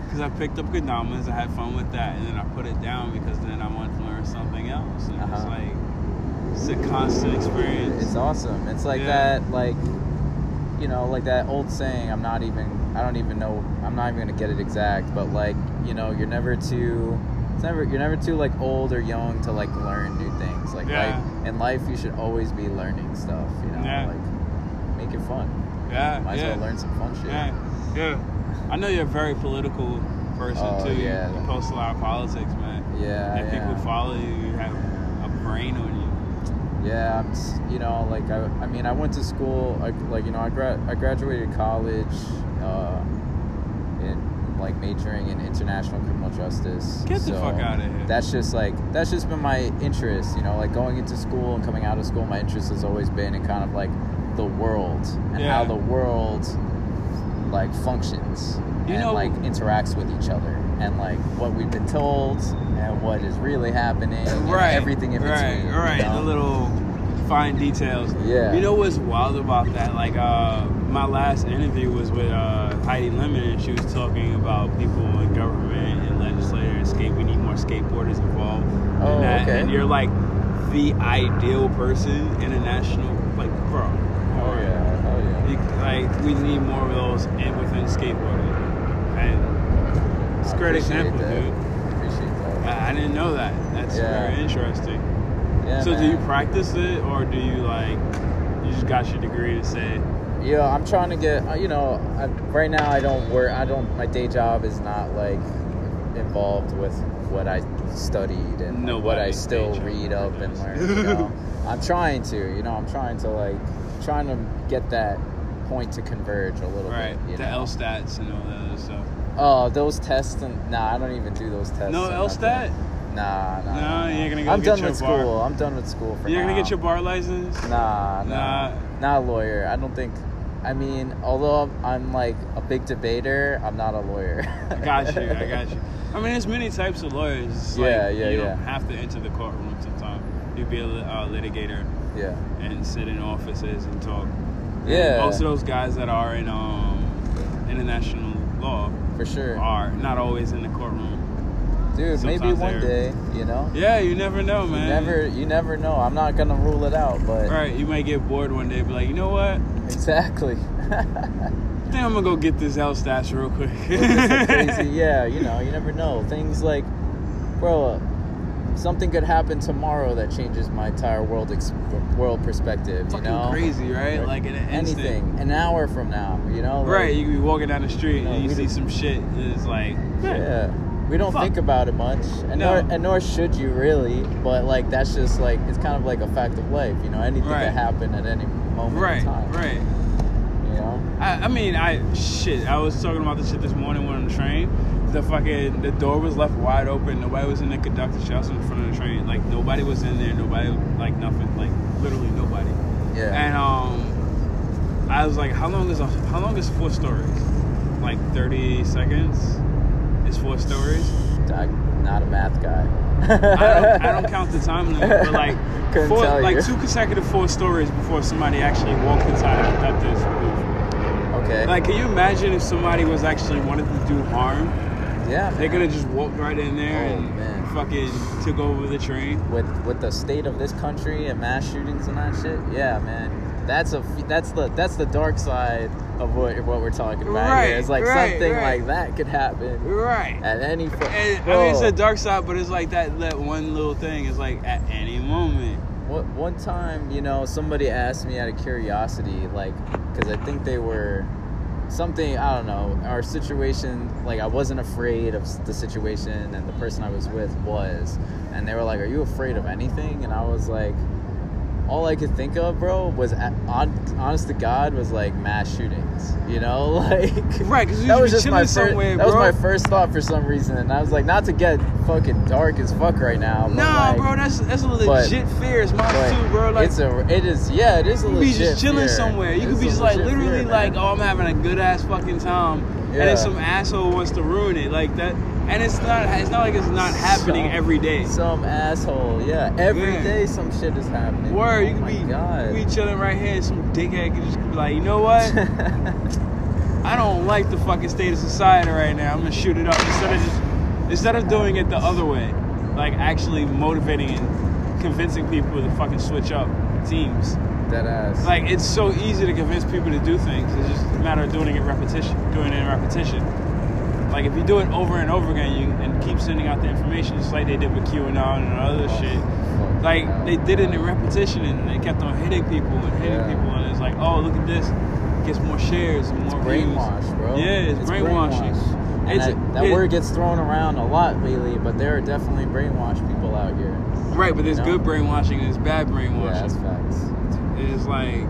Because I picked up kendamas, I had fun with that, and then I put it down because then I wanted to learn something else. And it's Uh-huh. like, it's a constant experience. It's awesome. It's like Yeah. that, like you know, like that old saying. I'm not even. I don't even know. I'm not even gonna get it exact, but like, you know, you're never too. It's never. You're never too like old or young to like learn new things. Like, Yeah. like in life, you should always be learning stuff. You know, Yeah. like make it fun. Yeah, Might as well learn some fun shit. Yeah, yeah. I know you're a very political person Oh, too. You- yeah. You post a lot of politics, man. Yeah, and people follow you. You have a brain on you. Yeah, I'm, you know, like I, I mean, I went to school, I, like you know, I gra- I graduated college, uh, in like majoring in international criminal justice. Get the So fuck outta here. That's just like that's just been my interest, you know, like going into school and coming out of school. My interest has always been in kind of like the world and Yeah. how the world like functions You and know- like interacts with each other and like what we've been told and what is really happening right. everything in right, between. you Right, know? The little fine details. Yeah. You know what's wild about that? Like, uh, my last interview was with uh, Heidi Lemmon, and she was talking about people in government and legislators. Skate, we need more skateboarders involved. Oh, and that, okay. And you're like the ideal person in a national, like, bro. Oh yeah, oh yeah. You, like we need more of those in within skateboarding, and it's a great example, that. dude. I, I didn't know that. That's Yeah. very interesting. Yeah, so, do you practice it, or do you like you just got your degree to say? Yeah, I'm trying to get. You know, I, right now I don't work. I don't. My day job is not like involved with what I studied and like, what I still read up and (laughs) learn. You know, I'm trying to. You know, I'm trying to like trying to get that point to converge a little Right, bit. You the know? LSATs and all that other stuff. Oh, those tests and nah, I don't even do those tests. No or L Nah, nah. No, nah, you ain't gonna go I'm get done your with bar? school. I'm done with school for You're now. gonna get your bar license? Nah, nah, Nah. not a lawyer. I don't think. I mean, although I'm, I'm like a big debater, I'm not a lawyer. I got you. I (laughs) got you. I mean, there's many types of lawyers. It's like, Yeah, yeah, You yeah. don't have to enter the courtroom sometimes. You'd be a uh, litigator Yeah, and sit in offices and talk. yeah, Most of those guys that are in um, international law for sure, are not always in the courtroom. dude. Maybe one day, you know. Yeah, you never know, You man. never, you never know. I'm not gonna rule it out, but Right, you might get bored one day, be like, you know what? exactly. (laughs) I think I'm gonna go get this LSAT real quick. Crazy. (laughs) Yeah, you know, you never know. Things like, bro, something could happen tomorrow that changes my entire world ex- world perspective. You know, crazy, right? Like in an instant. anything, an hour from now. You know, like, Right, you could be walking down the street No, and you see some shit. It's like, Yeah. We don't Fuck. think about it much, and No. nor and nor should you really. But like that's just like it's kind of like a fact of life. You know, anything Right. can happen at any moment right, in time. right. You know. I, I mean, I shit. I was talking about this shit this morning when on the train. The fucking the door was left wide open. Nobody was in the conductor. She was in front of the train. Like nobody was in there. Nobody like nothing. Like literally nobody. Yeah. And um, I was like, how long is a, how long is four stories? Like thirty seconds. Is four stories. I'm not a math guy. I don't, I don't (laughs) count the time limit, but like Couldn't four, like you. two consecutive four stories before somebody actually walked inside the conductor's booth. Okay. Like, can you imagine if somebody was actually wanted to do harm? Yeah. They could have just walked right in there Oh, and man. fucking took over the train. with with the state of this country and mass shootings and that shit. Yeah, man. That's a that's the that's the dark side of what what we're talking about Right, here. It's like right, something right. like that could happen Right. at any. fu- And, I mean, it's a dark side, but it's like that, that one little thing is like at any moment. What one time, you know, somebody asked me out of curiosity, like, because I think they were something I don't know. Our situation, like, I wasn't afraid of the situation, and the person I was with was, and they were like, "Are you afraid of anything?" And I was like. All I could think of, bro, was on, honest to God, was like mass shootings. You know, (laughs) like Right, 'cause you that was just my chilling first. somewhere, That was my first thought for some reason, and I was like, not to get fucking dark as fuck right now. But Nah, like, bro, that's that's a legit fear. It's mine but too, bro. Like, it's a, it is, yeah, it is a you could be just chilling fear. somewhere. You It's could be just like literally fear, like, oh, I'm having a good ass fucking time, and then some asshole wants to ruin it like that. And it's not. It's not like it's not happening Some- every day. Some asshole, yeah, every Yeah. day some shit is happening. Word, oh you could be, God. you be chilling right here, and some dickhead could just be like, you know what? (laughs) I don't like the fucking state of society right now. I'm gonna shoot it up instead of just instead of doing it the other way, like actually motivating and convincing people to fucking switch up teams. Dead ass. Like it's so easy to convince people to do things. It's just a matter of doing it in repetition, doing it in repetition. Like if you do it over and over again, you and keep sending out the information, just like they did with QAnon and other Oh, shit. Like they did it in repetition, and they kept on hitting people and hitting Yeah. people, and it's like, oh, look at this, gets more shares and It's more views. brainwash, bro. Yeah, it's brainwashing. brainwash. And It's- that, that it- word gets thrown around a lot lately, but there are definitely brainwashed people out here. Right, but there's No. good brainwashing and there's bad Yeah, brainwashing. that's facts. It's like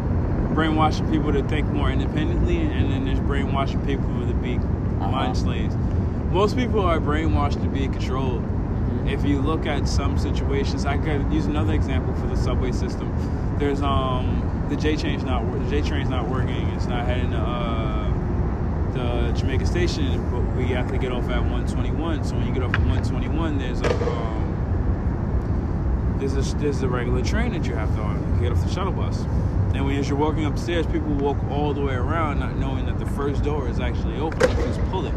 brainwashing people to think more independently, and then there's brainwashing people to be Uh-huh. mind slaves. Most people are brainwashed to be controlled. If you look at some situations, I could use another example for the subway system. There's um the J train's not the J train's not working. It's not heading to uh, the Jamaica Station, but we have to get off at 121. So when you get off at 121, there's a um, there's a there's a regular train that you have to on. Get off the shuttle bus, and when as you're walking upstairs, people walk all the way around, not knowing that the first door is actually open. You just pull it,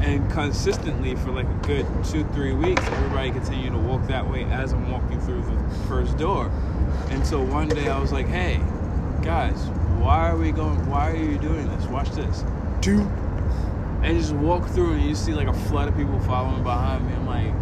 and consistently for like a good two three weeks, everybody continued to walk that way as I'm walking through the first door. And so one day I was like, hey, guys, why are we going? Why are you doing this? Watch this. Two. And just walk through and you see like a flood of people following behind me. I'm like,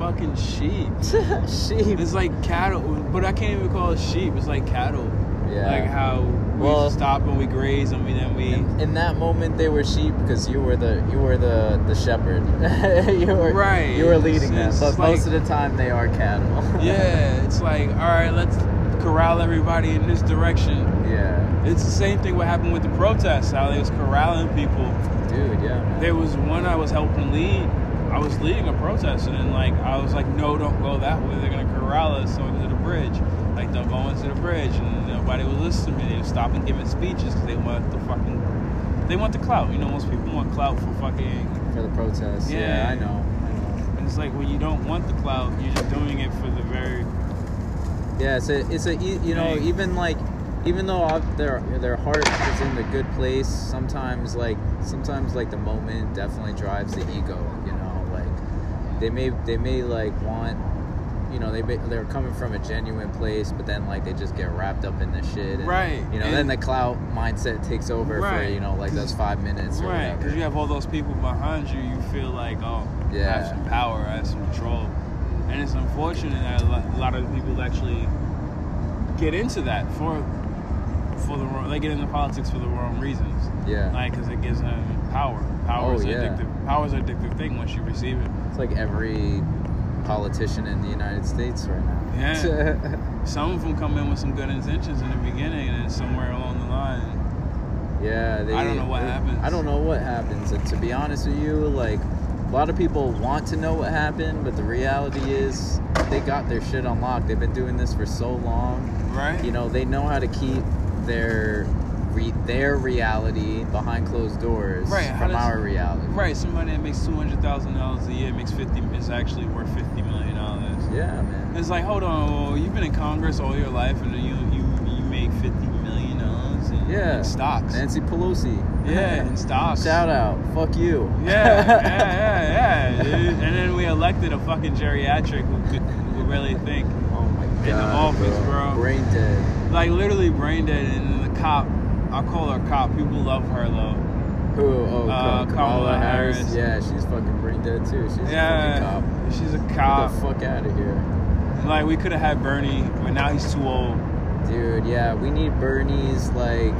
fucking sheep. (laughs) Sheep. It's like cattle, but I can't even call it sheep. It's like cattle. Yeah. Like how we Well- stop and we graze and we then we. In, in that moment, they were sheep because you were the you were the the shepherd. (laughs) you were Right. You were leading them, It's but like- most of the time they are cattle. (laughs) yeah, it's like all right, let's corral everybody in this direction. yeah. It's the same thing what happened with the protests. How they was corralling people. Dude, yeah. Man. There was one I was helping lead. I was leading a protest, and then like I was like, no, don't go that way. They're gonna corral us onto the bridge. Like don't go into the bridge, and nobody would listen to me. They would stop and giving speeches because they want the fucking, they want the clout. You know, most people want clout for fucking. for the protests. Yeah, Yeah. I know. I know. And it's like when you don't want the clout, you're just doing it for the very. Yeah, it's a, it's a, you know, Right. even like, even though I've- their their heart is in the good place, sometimes like, sometimes like the moment definitely drives the ego. You know, like they may they may like want, you know, they they're coming from a genuine place, but then like they just get wrapped up in this shit. And, Right, You know, and- then the clout mindset takes over for you know like those five minutes or Right, because you have all those people behind you, you feel like, oh, I have some power, I have some control. And it's unfortunate that a lot, of people actually get into that for for the wrong, they get into politics for the wrong reasons. Yeah. Like, because it gives them power. Power Oh, is yeah. addictive. Power is an addictive thing once you receive it. Like every politician in the United States right now. Yeah. (laughs) Some of them come in with some good intentions in the beginning, and then somewhere along the line, Yeah, they, I don't know what they- happens. I don't know what happens. And to be honest with you, like a lot of people want to know what happened, but the reality is they got their shit unlocked. They've been doing this for so long. right? You know, they know how to keep their re- their reality behind closed doors Right, from does- our reality. Right, somebody that makes two hundred thousand dollars a year makes fifty is actually worth fifty million dollars. Yeah, man. It's like, hold on, well, you've been in Congress all your life, and you you you make fifty million dollars in, Yeah. in stocks. Nancy Pelosi. yeah, (laughs) in stocks. Shout out. Fuck you. Yeah, yeah, yeah, yeah. And then we elected a fucking geriatric who could who really think, Oh my god. the office, bro. Brain dead. like literally brain dead. And the cop, I call her cop. People love her though. Who? Oh, Uh, Kamala, Kamala Harris. Harris. Yeah, she's fucking brain dead too. She's a fucking cop. she's a Get the fuck out of here. Like we could have had Bernie, but now he's too old. Dude, yeah, we need Bernie's like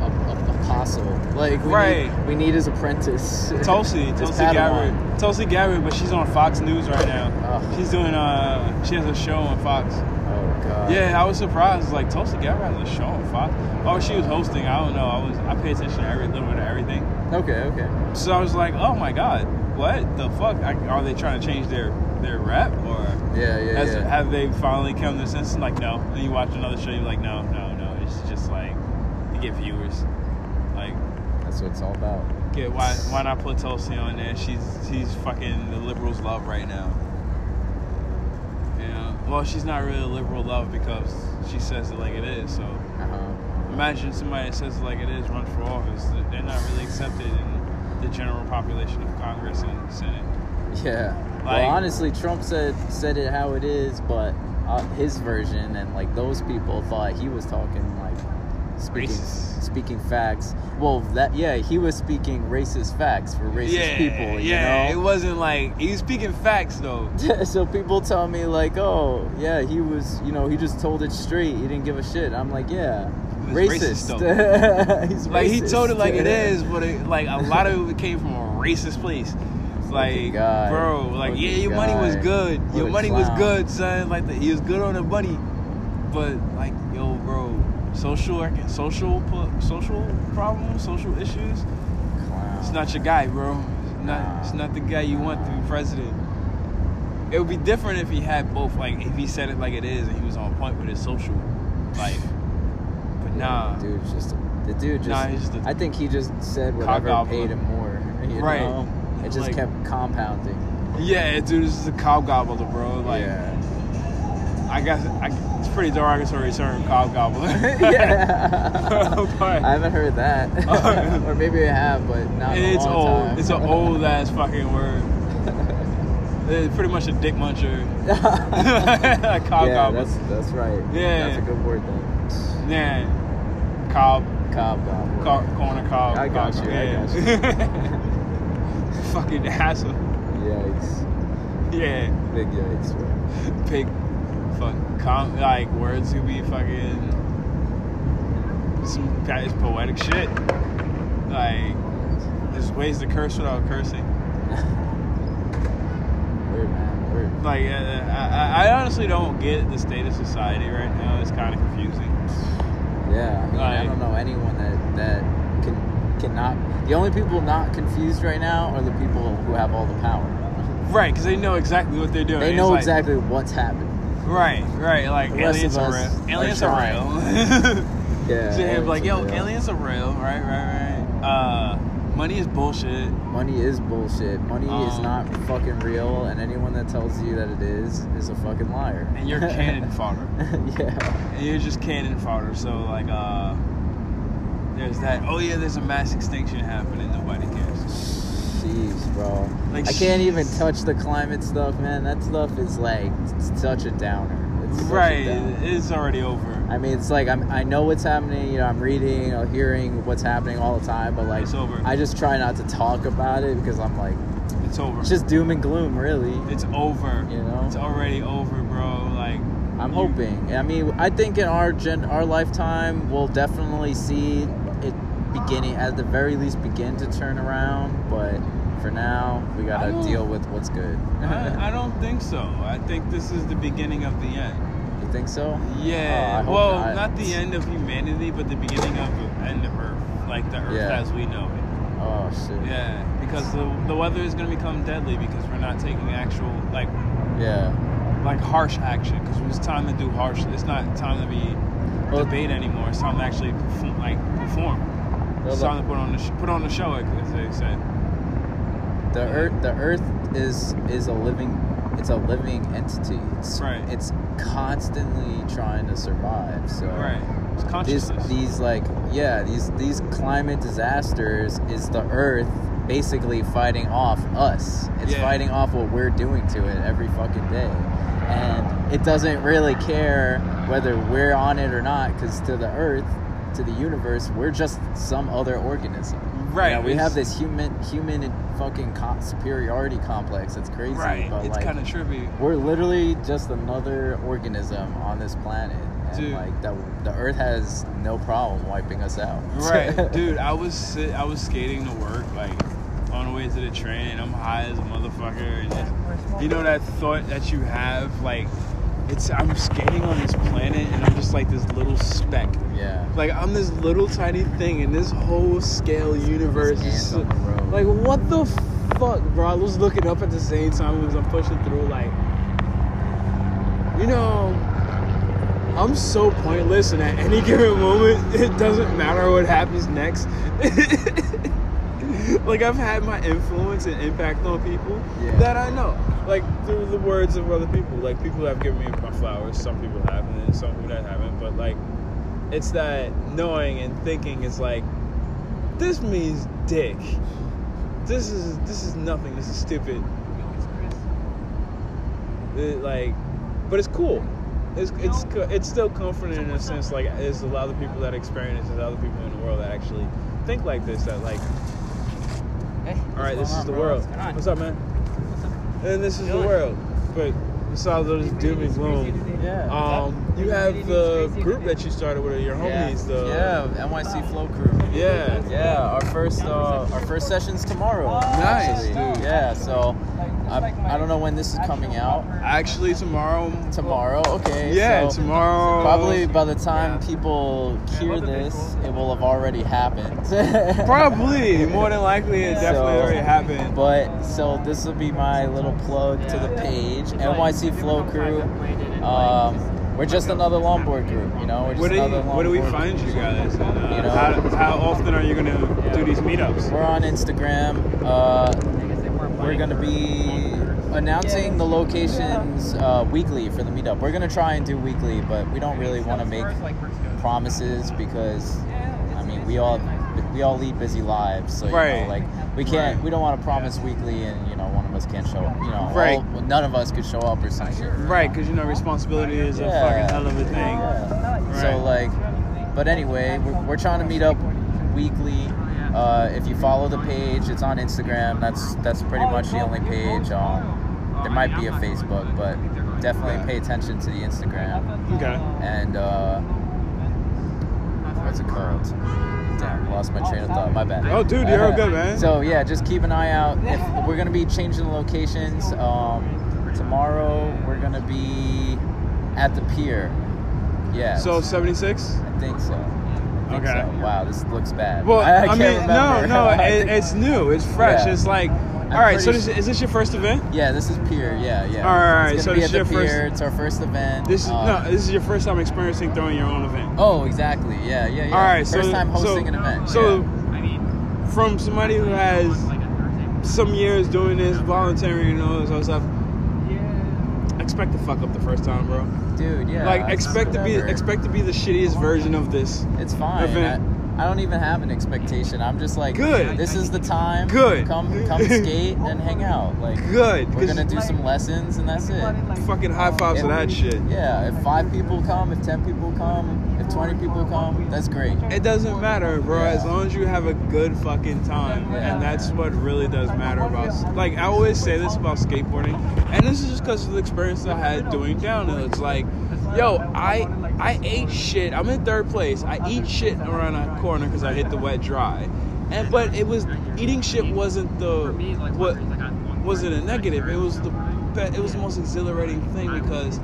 a, a, apostle. Like we Right. need, we need his apprentice. (laughs) Tulsi, Tulsi. Gabbard, Tulsi Gabbard, but she's on Fox News right now. Oh. She's doing uh, she has a show on Fox. God. Uh, yeah, I was surprised. Like Tulsi Gabbard has a show on Fox. Oh, she was hosting. I don't know. I was I pay attention to every little bit of everything. Okay, okay. So I was like, oh my god, what the fuck? I, are they trying to change their their rep or Yeah, yeah, has, yeah. have they finally come to sense? Like no. Then you watch another show, you're like, no, no, no. It's just like you get viewers. Like That's what it's all about. Get why why not put Tulsi on there? She's she's fucking the liberals love right now. Well, she's not really a liberal love because she says it like it is. So Uh-huh. imagine somebody that says it like it is runs for office. They're not really accepted in the general population of Congress and Senate. Yeah. Like- well, honestly, Trump said said it how it is, but uh, his version, and like those people thought he was talking like speaking Racist. speaking facts. Well, that yeah, he was speaking racist facts for racist yeah, people. You yeah. know? It wasn't like he was speaking facts though. (laughs) so people tell me like, oh yeah, he was, you know, he just told it straight. He didn't give a shit. I'm like, yeah, was racist. (laughs) He's Like he told it like it is, but it, like a lot of it came from a racist place. Like, bro, like yeah, your money was good. What Your money was good, son. Like the, he was good on the money, but like social, social, social problems, social issues. Clown. It's not your guy, bro. It's not, it's not the guy you want to be president. It would be different if he had both. Like if he said it like it is and he was on point with his social life. But nah, dude, just the dude just. Nah, just a I think he just said whatever paid him more. (laughs) You Right. Know? It just Like- kept compounding. yeah, dude, this is a cow gobbler, bro. Like yeah. I guess I, it's pretty derogatory term, cow gobbler. yeah. But- I haven't heard that, (laughs) or maybe I have, but not. in a it's long old. Time. It's an old (laughs) ass fucking word. (laughs) It's pretty much a dick muncher. a cow yeah, gobbler. that's that's right. Yeah. that's a good word then. Yeah, cob, Cob gobbler. co- corner cob. I got cob, you, I Yeah. fucking hassle. Yikes! Yeah, Big yikes. Bro. big, fuck, com- like words could be fucking some is poetic shit. Like, there's ways to curse without cursing. Word, man. Word. Like, uh, I, I honestly don't get the state of society right now. It's kind of confusing. Yeah, I mean, I don't know anyone that that can cannot. The only people not confused right now are the people who have all the power. Right, because they know exactly what they're doing. They know like- exactly what's happening. Right, right. Like The aliens are real. Aliens are trying. real. (laughs) (laughs) Yeah. so aliens like are yo, real. aliens are real. Right, right, right. Uh, money is bullshit. Money is bullshit. Money is Um, not fucking real, and anyone that tells you that it is is a fucking liar. And you're cannon fodder. (laughs) yeah. And you're just cannon fodder. So like, uh, there's that. Oh yeah, there's a mass extinction happening. Nobody cares. Jeez, bro. Like, I can't even touch the climate stuff, man. That stuff is like such a downer. It's Right, downer. it's already over. I mean, it's like I'm, I know what's happening. You know, I'm reading, or hearing what's happening all the time. But like, It's over. I just try not to talk about it because I'm like, It's over. it's just doom and gloom, really. it's over. You know? It's already over, bro. Like, I'm you- hoping. I mean, I think in our gen, our lifetime, we'll definitely see it beginning, at the very least, begin to turn around. But for now, we gotta deal with what's good. I, (laughs) I don't think so. I think this is the beginning of the end. you think so? Yeah. Oh, well, not. not. the end of humanity, but the beginning of the end of Earth, like the Earth Yeah. as we know it. Oh shit. Yeah, because the the weather is to become deadly because we're not taking actual like Yeah. like harsh action. Because it's time to do harsh. It's not time to be Well- debate anymore. It's time to actually perform, like perform. It's the- time to put on the sh- put on the show, like, as they said. the earth the earth is is a living it's a living entity it's Right. it's constantly trying to survive so Right. It's these these like yeah these these climate disasters is the earth basically fighting off us it's Yeah. fighting off what we're doing to it every fucking day and it doesn't really care whether we're on it or not because to the earth to the universe we're just some other organism Right, yeah, we have this human human fucking co- superiority complex that's crazy right. but It's like kind of trippy. we're literally just another organism on this planet and Dude. like the, the earth has no problem wiping us out Right, (laughs) dude. I was sit, I was skating to work, like on the way to the train, and I'm high as a motherfucker. And it's- you know that thought that you have, like it's I'm skating on this planet, and I'm just like this little speck. yeah Like I'm this little tiny thing in this whole scale universe. Ants on the road. Like what the fuck, bro? I was looking up at the same time as I'm pushing through. Like, you know, I'm so pointless, and at any (laughs) given moment, it doesn't matter what happens next. (laughs) (laughs) like I've had my influence and impact on people Yeah. that I know, like through the words of other people. Like people have given me my flowers. Some people haven't, and some people that haven't. But like, it's that knowing and thinking is like, this means dick. This is this is nothing. This is stupid. It, like, but it's cool. it's it's it's still comforting in a sense. Like there's a lot of people that experience, there's other people in the world that actually think like this. That like, Hey, all right, what's this is the bro? world. What's? What's up, man? What's up? And this is the world. But besides all this doom and gloom, Yeah. um, you have the group that you started with your homies. The yeah, NYC Flow Crew. yeah. Yeah, our first uh, our first session's tomorrow. Nice, actually. dude. Yeah, so I, I don't know when this is coming out. Actually, tomorrow. Tomorrow, okay. Yeah, so tomorrow. Probably by the time people hear this, it will have already happened. (laughs) Probably. More than likely, it definitely So- already happened. But so this will be my little plug to the page, NYC Flow Crew. Um, we're just another longboard group, you know. We're just Where do, you, another where do we find group. you guys? And, uh, You know? how, how often are you going to do these meetups? We're on Instagram. Uh, we're gonna be announcing the locations uh, weekly for the meetup. We're gonna try and do weekly, but we don't really want to make promises because I mean we all we all lead busy lives, so you Right. know, like we can't we don't want to promise weekly and you know one of us can't show up. You know, Right. all- none of us could show up or some shit. Right, because you know responsibility is a fucking hell of a thing. Yeah. Right. So like, but anyway, we're, we're trying to meet up weekly. Uh, if you follow the page, it's on Instagram. That's that's pretty much the only page. Um, there might be a Facebook, but definitely pay attention to the Instagram. Okay. And uh, what's it called? Damn, lost my train of thought. My bad. Oh, dude, you're all good, (laughs) man. So yeah, just keep an eye out. If we're gonna be changing the locations. Um, tomorrow we're gonna be at the pier. Yeah. So 76? I think so. I think Okay. so. Wow, this looks bad. Well, (laughs) I, I, can't mean, no, no, (laughs) it, it's new, it's fresh. Yeah. It's like, all right. So this, is this your first event? yeah, this is pier. Yeah, yeah. All right, all right, It's so gonna be this is the your pier. first- It's our first event. This is Um, no, this is your first time experiencing throwing your own event. Oh, exactly. Yeah, yeah, yeah. All right, First so time hosting so, an event. So, yeah. from somebody who has some years doing this, volunteering and all this other stuff, expect to fuck up the first time, bro. dude, yeah. like expect to be whatever. expect to be the shittiest version of this. It's fine. event. I, don't even have an expectation. I'm just like, Good. This is the time. Good. Come, come skate and hang out. Like, Good, We're gonna do some lessons and that's it. Fucking high fives If- that shit. Yeah. If five people come, if ten people come, if twenty people come, that's great. It doesn't matter, bro. Yeah. As long as you have a good fucking time, Yeah. and that's what really does matter about. Like I always say this about skateboarding, and this is just because of the experience I had doing downhill. It's like, yo, I I ate shit. I'm in third place. I eat shit around a corner because I hit the wet dry, and but it was eating shit wasn't the what wasn't a negative. It was the be- it was the most exhilarating thing because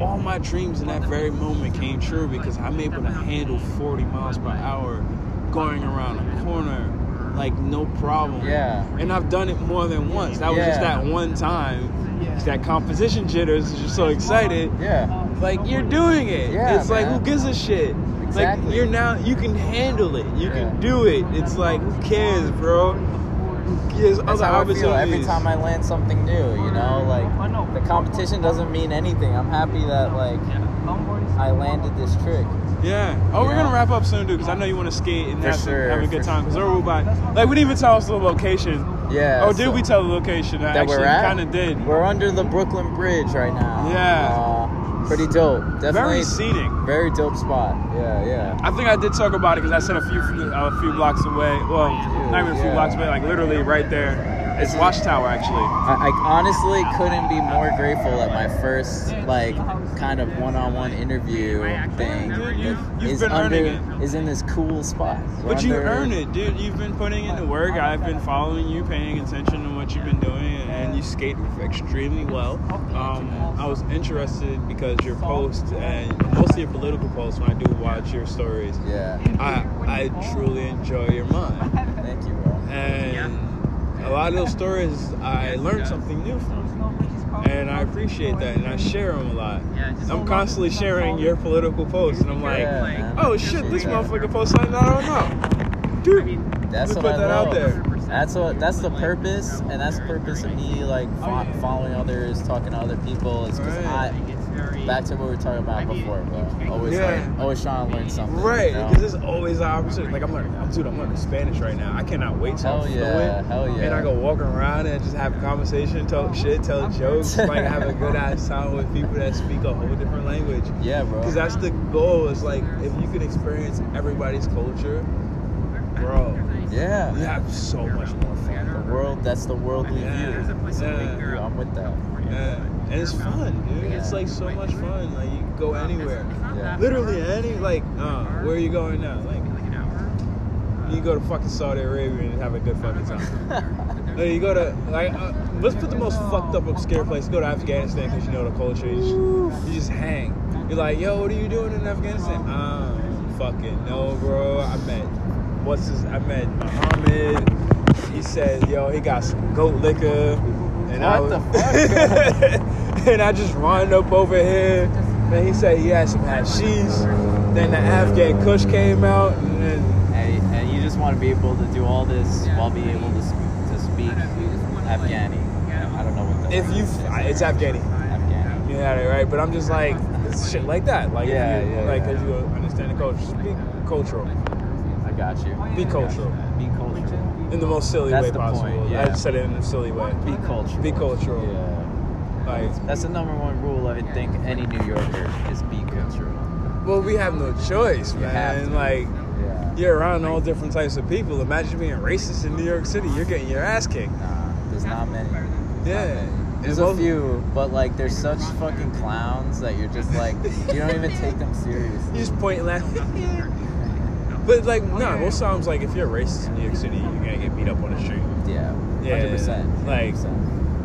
all my dreams in that very moment came true because I'm able to handle 40 miles per hour going around a corner like no problem. Yeah. And I've done it more than once. That was just that one time. That composition jitters. You're so excited. Yeah. Like you're doing it. Yeah, it's like who gives a shit? Exactly. Like you're now you can handle it. You Yeah. can do it. It's like who cares, bro? Who cares? That's Other how I feel every time I land something new. You know, like the competition doesn't mean anything. I'm happy that like I landed this trick. Yeah. Oh, You we're know? gonna wrap up soon, dude, because I know you want to skate and have, sure, have a good time. Because we're by, like, we didn't even tell us the location. Yeah. oh, did so- we tell the location? that Actually, we're at? kind of did. We're under the Brooklyn Bridge right now. Yeah. Uh, pretty dope. Definitely. Very scenic. Very dope spot. Yeah, yeah. I think I did talk about it because I said a few a few blocks away. Well, not even a few yeah. blocks away, like literally right there. It's Watchtower, actually. I, I honestly couldn't be more grateful at my first like kind of one-on-one interview thing. Dude, you- that you've is under is in this cool spot. We're But you under- earn it, dude. You've been putting in the work. I've been following you, paying attention to what you've been doing, and you skate extremely well. Um, I was interested because your posts and mostly your political posts when I do watch your stories. Yeah. I I truly enjoy your mind, Thank you, bro. and a lot of those stories I learned something new from, and I appreciate that, and I share them a lot. I'm constantly sharing your political posts, and I'm like, oh shit, this motherfucker posted something I don't know, dude. That's Let what put I that out there. That's what. That's the purpose, and that's the purpose of me like following others, talking to other people. Is because Right. I, back to what we were talking about before, bro. Always Yeah. like, always trying to learn something. Right, you know? because there's always an opportunity. Like I'm learning, I'm, dude, I'm learning Spanish right now. I cannot wait till Hell I'm yeah, fluent. hell yeah. And I go walk around and just have a conversation, talk shit, tell jokes, like have a good ass time with people that speak a whole different language. yeah, bro. Because that's the goal. Is like if you can experience everybody's culture, bro, yeah. you have so much more fun. The world, that's the worldly Yeah. view. That's Yeah. I'm with that. Yeah, and it's fun, dude. It's like so much fun. Like you can go anywhere. Yeah. Literally any like, uh, where are you going now? Like, an hour. you go to fucking Saudi Arabia and have a good fucking time. (laughs) Like, you go to like, uh, let's put the most fucked up, obscure place. Go to Afghanistan because you know the culture. You just, you just hang. You're like, yo, what are you doing in Afghanistan? Um, fucking no, bro. I met what's his? I met Muhammad. He said, yo, he got some goat liquor. And I What the fuck? (laughs) and I just run up over here. Then he said he had some hashish. Then the Afghan Kush came out, and then and, and you just want to be able to do all this while being able to, sp- to speak Afghani. I don't know what the if you, it's Afghani. Afghani. You had it right, but I'm just like it's shit like that. Like Yeah, if you, yeah, like yeah. because you understand the culture. speak cultural. I got you. Be cultural Be cultural. in the most silly That's way possible. point, I yeah. just said it in a silly way. Be cultural. Be cultural. Yeah. Like, That's the number one rule I think any New Yorker is be cultural. well, we have no choice, You man. to. Like. Yeah. You're around all different types of people. Imagine being racist in New York City. You're getting your ass kicked. Nah, there's not many. Yeah. There's a few, but like they're such fucking clowns that you're just like you don't even take them seriously. (laughs) You just point and laugh. But like, no, most times, like, if you're racist in New York City, you're gonna get beat up on the street. Yeah. Yeah, Hundred percent. like-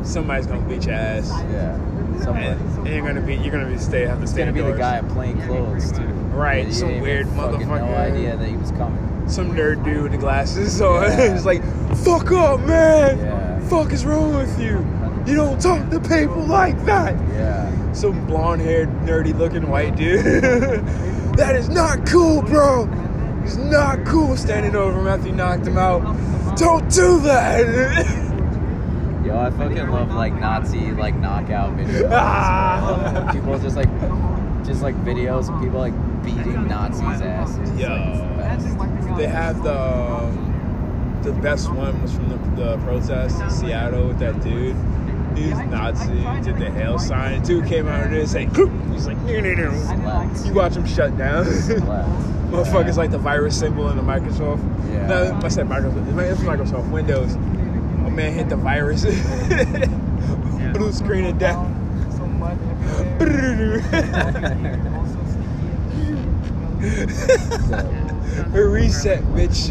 Somebody's gonna beat your ass, Yeah. Somebody. and, and you're gonna be, you're gonna be stay, have to It's stay gonna be the guy in plain clothes too. Right, Yeah, some ain't weird even motherfucker. No idea that he was coming. Some nerd dude with the glasses on. Yeah. (laughs) it's like, fuck up, man. Yeah. Fuck is wrong with you? You don't talk to people like that. Yeah. some blonde haired, nerdy looking white dude. (laughs) that is not cool, bro. It's not cool standing over him after you knocked him out. Don't do that. (laughs) Yo, I fucking love like Nazi like knockout videos. (laughs) Ah. people just like just like videos of people like beating Nazis' asses. Yo. like, the they have the um, the best one was from the, the protest in Seattle with that dude. He's Nazi. Did the hail sign. Dude came out and just like, he's like, you watch him shut down. Motherfuckers like the virus symbol in the Microsoft. Yeah. No, I said Microsoft. It's Microsoft Windows. A man hit the virus. (laughs) Blue screen of death. (laughs) So. Much. Reset, bitch.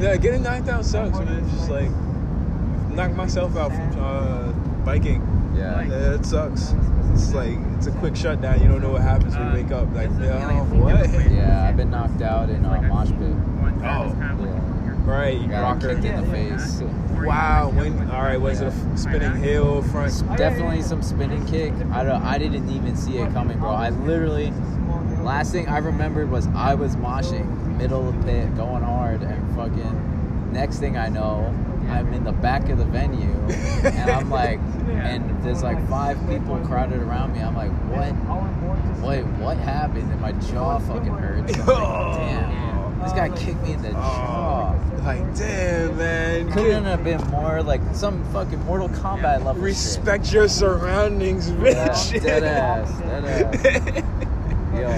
Yeah, getting knocked out sucks, man. It's just like knock myself out from uh, biking. Yeah. Yeah, it sucks. It's like it's a quick shutdown. You don't know what happens when you wake up. Like, oh, what? Yeah, I've been knocked out in uh, mosh pit. Oh, Yeah. right, you Got rocker. kicked in the face. Wow. When? All right. Was it a f- spinning heel front? Definitely some spinning kick. I don't. I didn't even see it coming, bro. I literally. Last thing I remembered was I was moshing, middle of the pit, going hard, and fucking. Next thing I know, I'm in the back of the venue, (laughs) and I'm like, and there's like five people crowded around me. I'm like, what? Wait, what happened? And my jaw fucking hurts. (laughs) I'm like, damn, this guy kicked me in the jaw. Oh, like, damn, man. Couldn't have been more like some fucking Mortal Kombat level shit. respect your surroundings, Yeah, bitch. dead ass, dead ass. (laughs) Yo,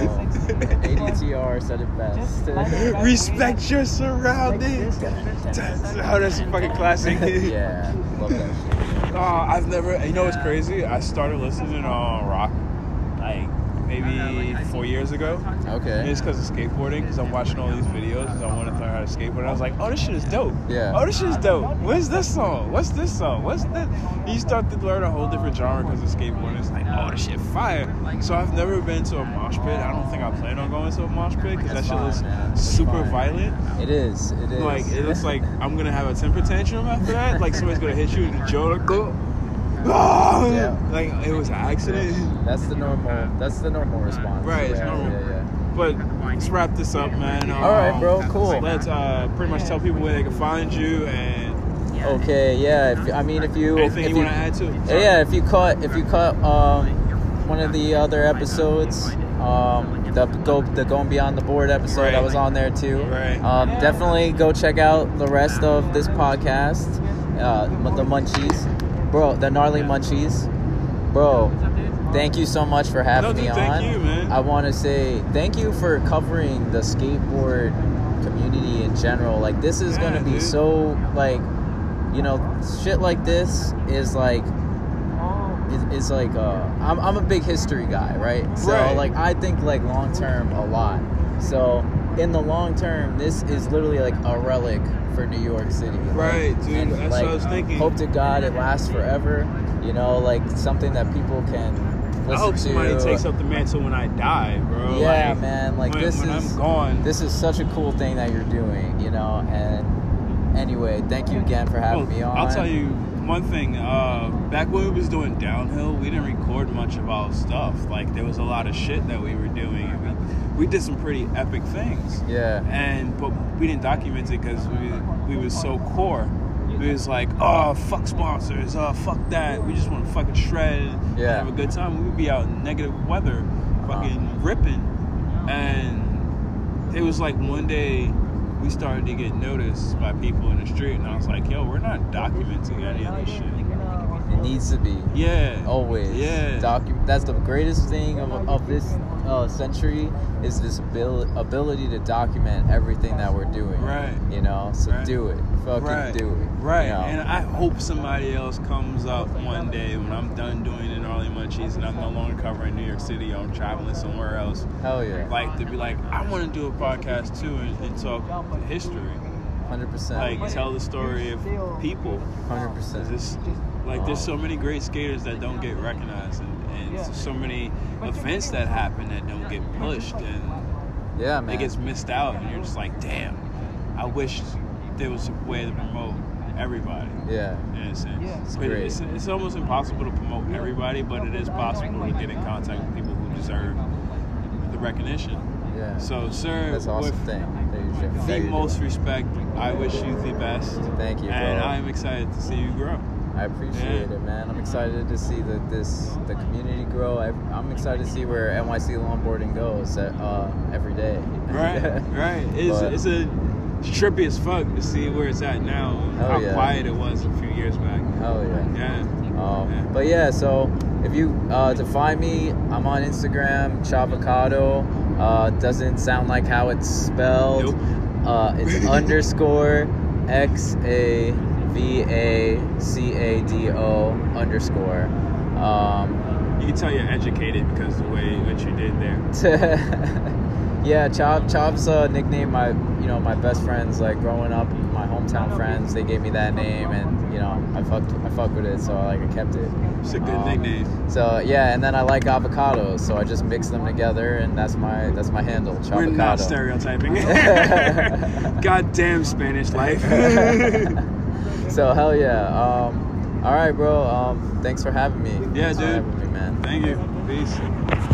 ADTR said it best. (laughs) respect your surroundings. That's, oh, that's fucking classic. yeah, love that (laughs) shit. Uh, I've never. You know what's crazy? I started listening on rock like maybe four years ago. And Okay. it's because of skateboarding, because I'm watching all these videos, because I want to learn how to skateboard. And I was like, oh, this shit is dope. Yeah. Oh, this shit is dope. What's this song? What's this song? What's this? You start to learn a whole different genre because of skateboarding. It's like, oh, this shit fire. So I've never been to a mosh pit. I don't think I plan on going to a mosh pit because that shit looks man. Super violent. It is. It is. Like it looks like I'm gonna have a temper tantrum after that. Like somebody's gonna hit you with a jaw. Like. Ah! Yeah. like it was an accident. That's the normal. That's the normal response. Right, it's Yeah, normal. Yeah, yeah. But let's wrap this up, man. Um, All right, bro. Cool. Let's uh, pretty much tell people where they can find you and Okay. Yeah. If, I mean, if you anything if you want to add to. it. Yeah, if you caught if you caught um, one of the other episodes. Um, the go the going beyond the board episode. I was on there too. Right. Um, definitely go check out the rest of this podcast. Uh, the Munchies, bro. The gnarly Munchies, bro. Thank you so much for having No, dude, me on. you. I want to say thank you for covering the skateboard community in general. Like this is Yeah, gonna be dude. so like, you know, shit like this is like is, like uh, I'm I'm a big history guy, right? So Right. like I think like long term a lot. So in the long term, this is literally like a relic for New York City. Like, Right, dude. and, That's like, what I was thinking. Hope to God it lasts forever. You know, like something that people can I hope somebody takes up the mantle when I die, bro. Yeah, Like, man. Like when, this when is I'm gone. this is such a cool thing that you're doing. You know, and anyway, thank you again for having Well, me on. I'll tell you one thing. Uh, back when we was doing downhill, we didn't record much about stuff. Like there was a lot of shit that we were doing. We we did some pretty epic things. Yeah. And but we didn't document it because we we was so core. We was like, oh fuck sponsors, oh fuck that. We just want to fucking shred and Yeah. have a good time. We would be out in negative weather, fucking ripping, and it was like one day we started to get noticed by people in the street, and I was like, yo, we're not documenting any of this shit. It needs to be. Yeah. Always. Yeah. Docu- that's the greatest thing of, of this uh, century is this abil- ability to document everything that we're doing. Right. You know, so Right. do it. Fucking Right. do it. Right. You know? And I hope somebody else comes up one day when I'm done doing the gnarly munchies and I'm no longer covering New York City, I'm traveling somewhere else. Hell yeah. Like to be like, I want to do a podcast too and, and talk history. 100%. Like tell the story of people. 100%. This, like there's so many great skaters that don't get recognized and, and so many events that happen that don't get pushed and yeah, man. it gets missed out and you're just like, damn, I wish there was a way to promote everybody yeah. in a sense. It's but great. it's, it's almost impossible to promote everybody, but it is possible to get in contact with people who deserve the recognition. Yeah. So, sir, That's an awesome with thing. you're doing- that the most doing. respect, I wish you the best. Thank you, And. I'm excited to see you grow. I appreciate Yeah. it, man. I'm excited to see that this the community grow. I, I'm excited to see where NYC longboarding goes uh, every day. (laughs) Right, right. It's, But- it's a trippy as fuck to see where it's at now. and Hell how yeah. quiet it was a few years back. Hell yeah. Yeah. Um, Yeah. But yeah, so if you uh, to find me, I'm on Instagram, Chavocado. Uh, doesn't sound like how it's spelled. Nope. Uh, it's (laughs) underscore X A V A C A D O underscore. Um, You can tell you're educated because the way what you did there. (laughs) yeah, Chop Chop's uh, nickname. My you know my best friends like growing up, my hometown friends. They gave me that name, and you know I fucked I fucked with it, so I, like I kept it. It's a good Um, nickname. So yeah, and then I like avocados, so I just mix them together, and that's my that's my handle. We're not stereotyping. (laughs) (laughs) Goddamn Spanish life. So hell yeah. Um, all right, bro. Um, thanks for having me. Yeah, Thanks for dude. having me, man. Thank you. Peace.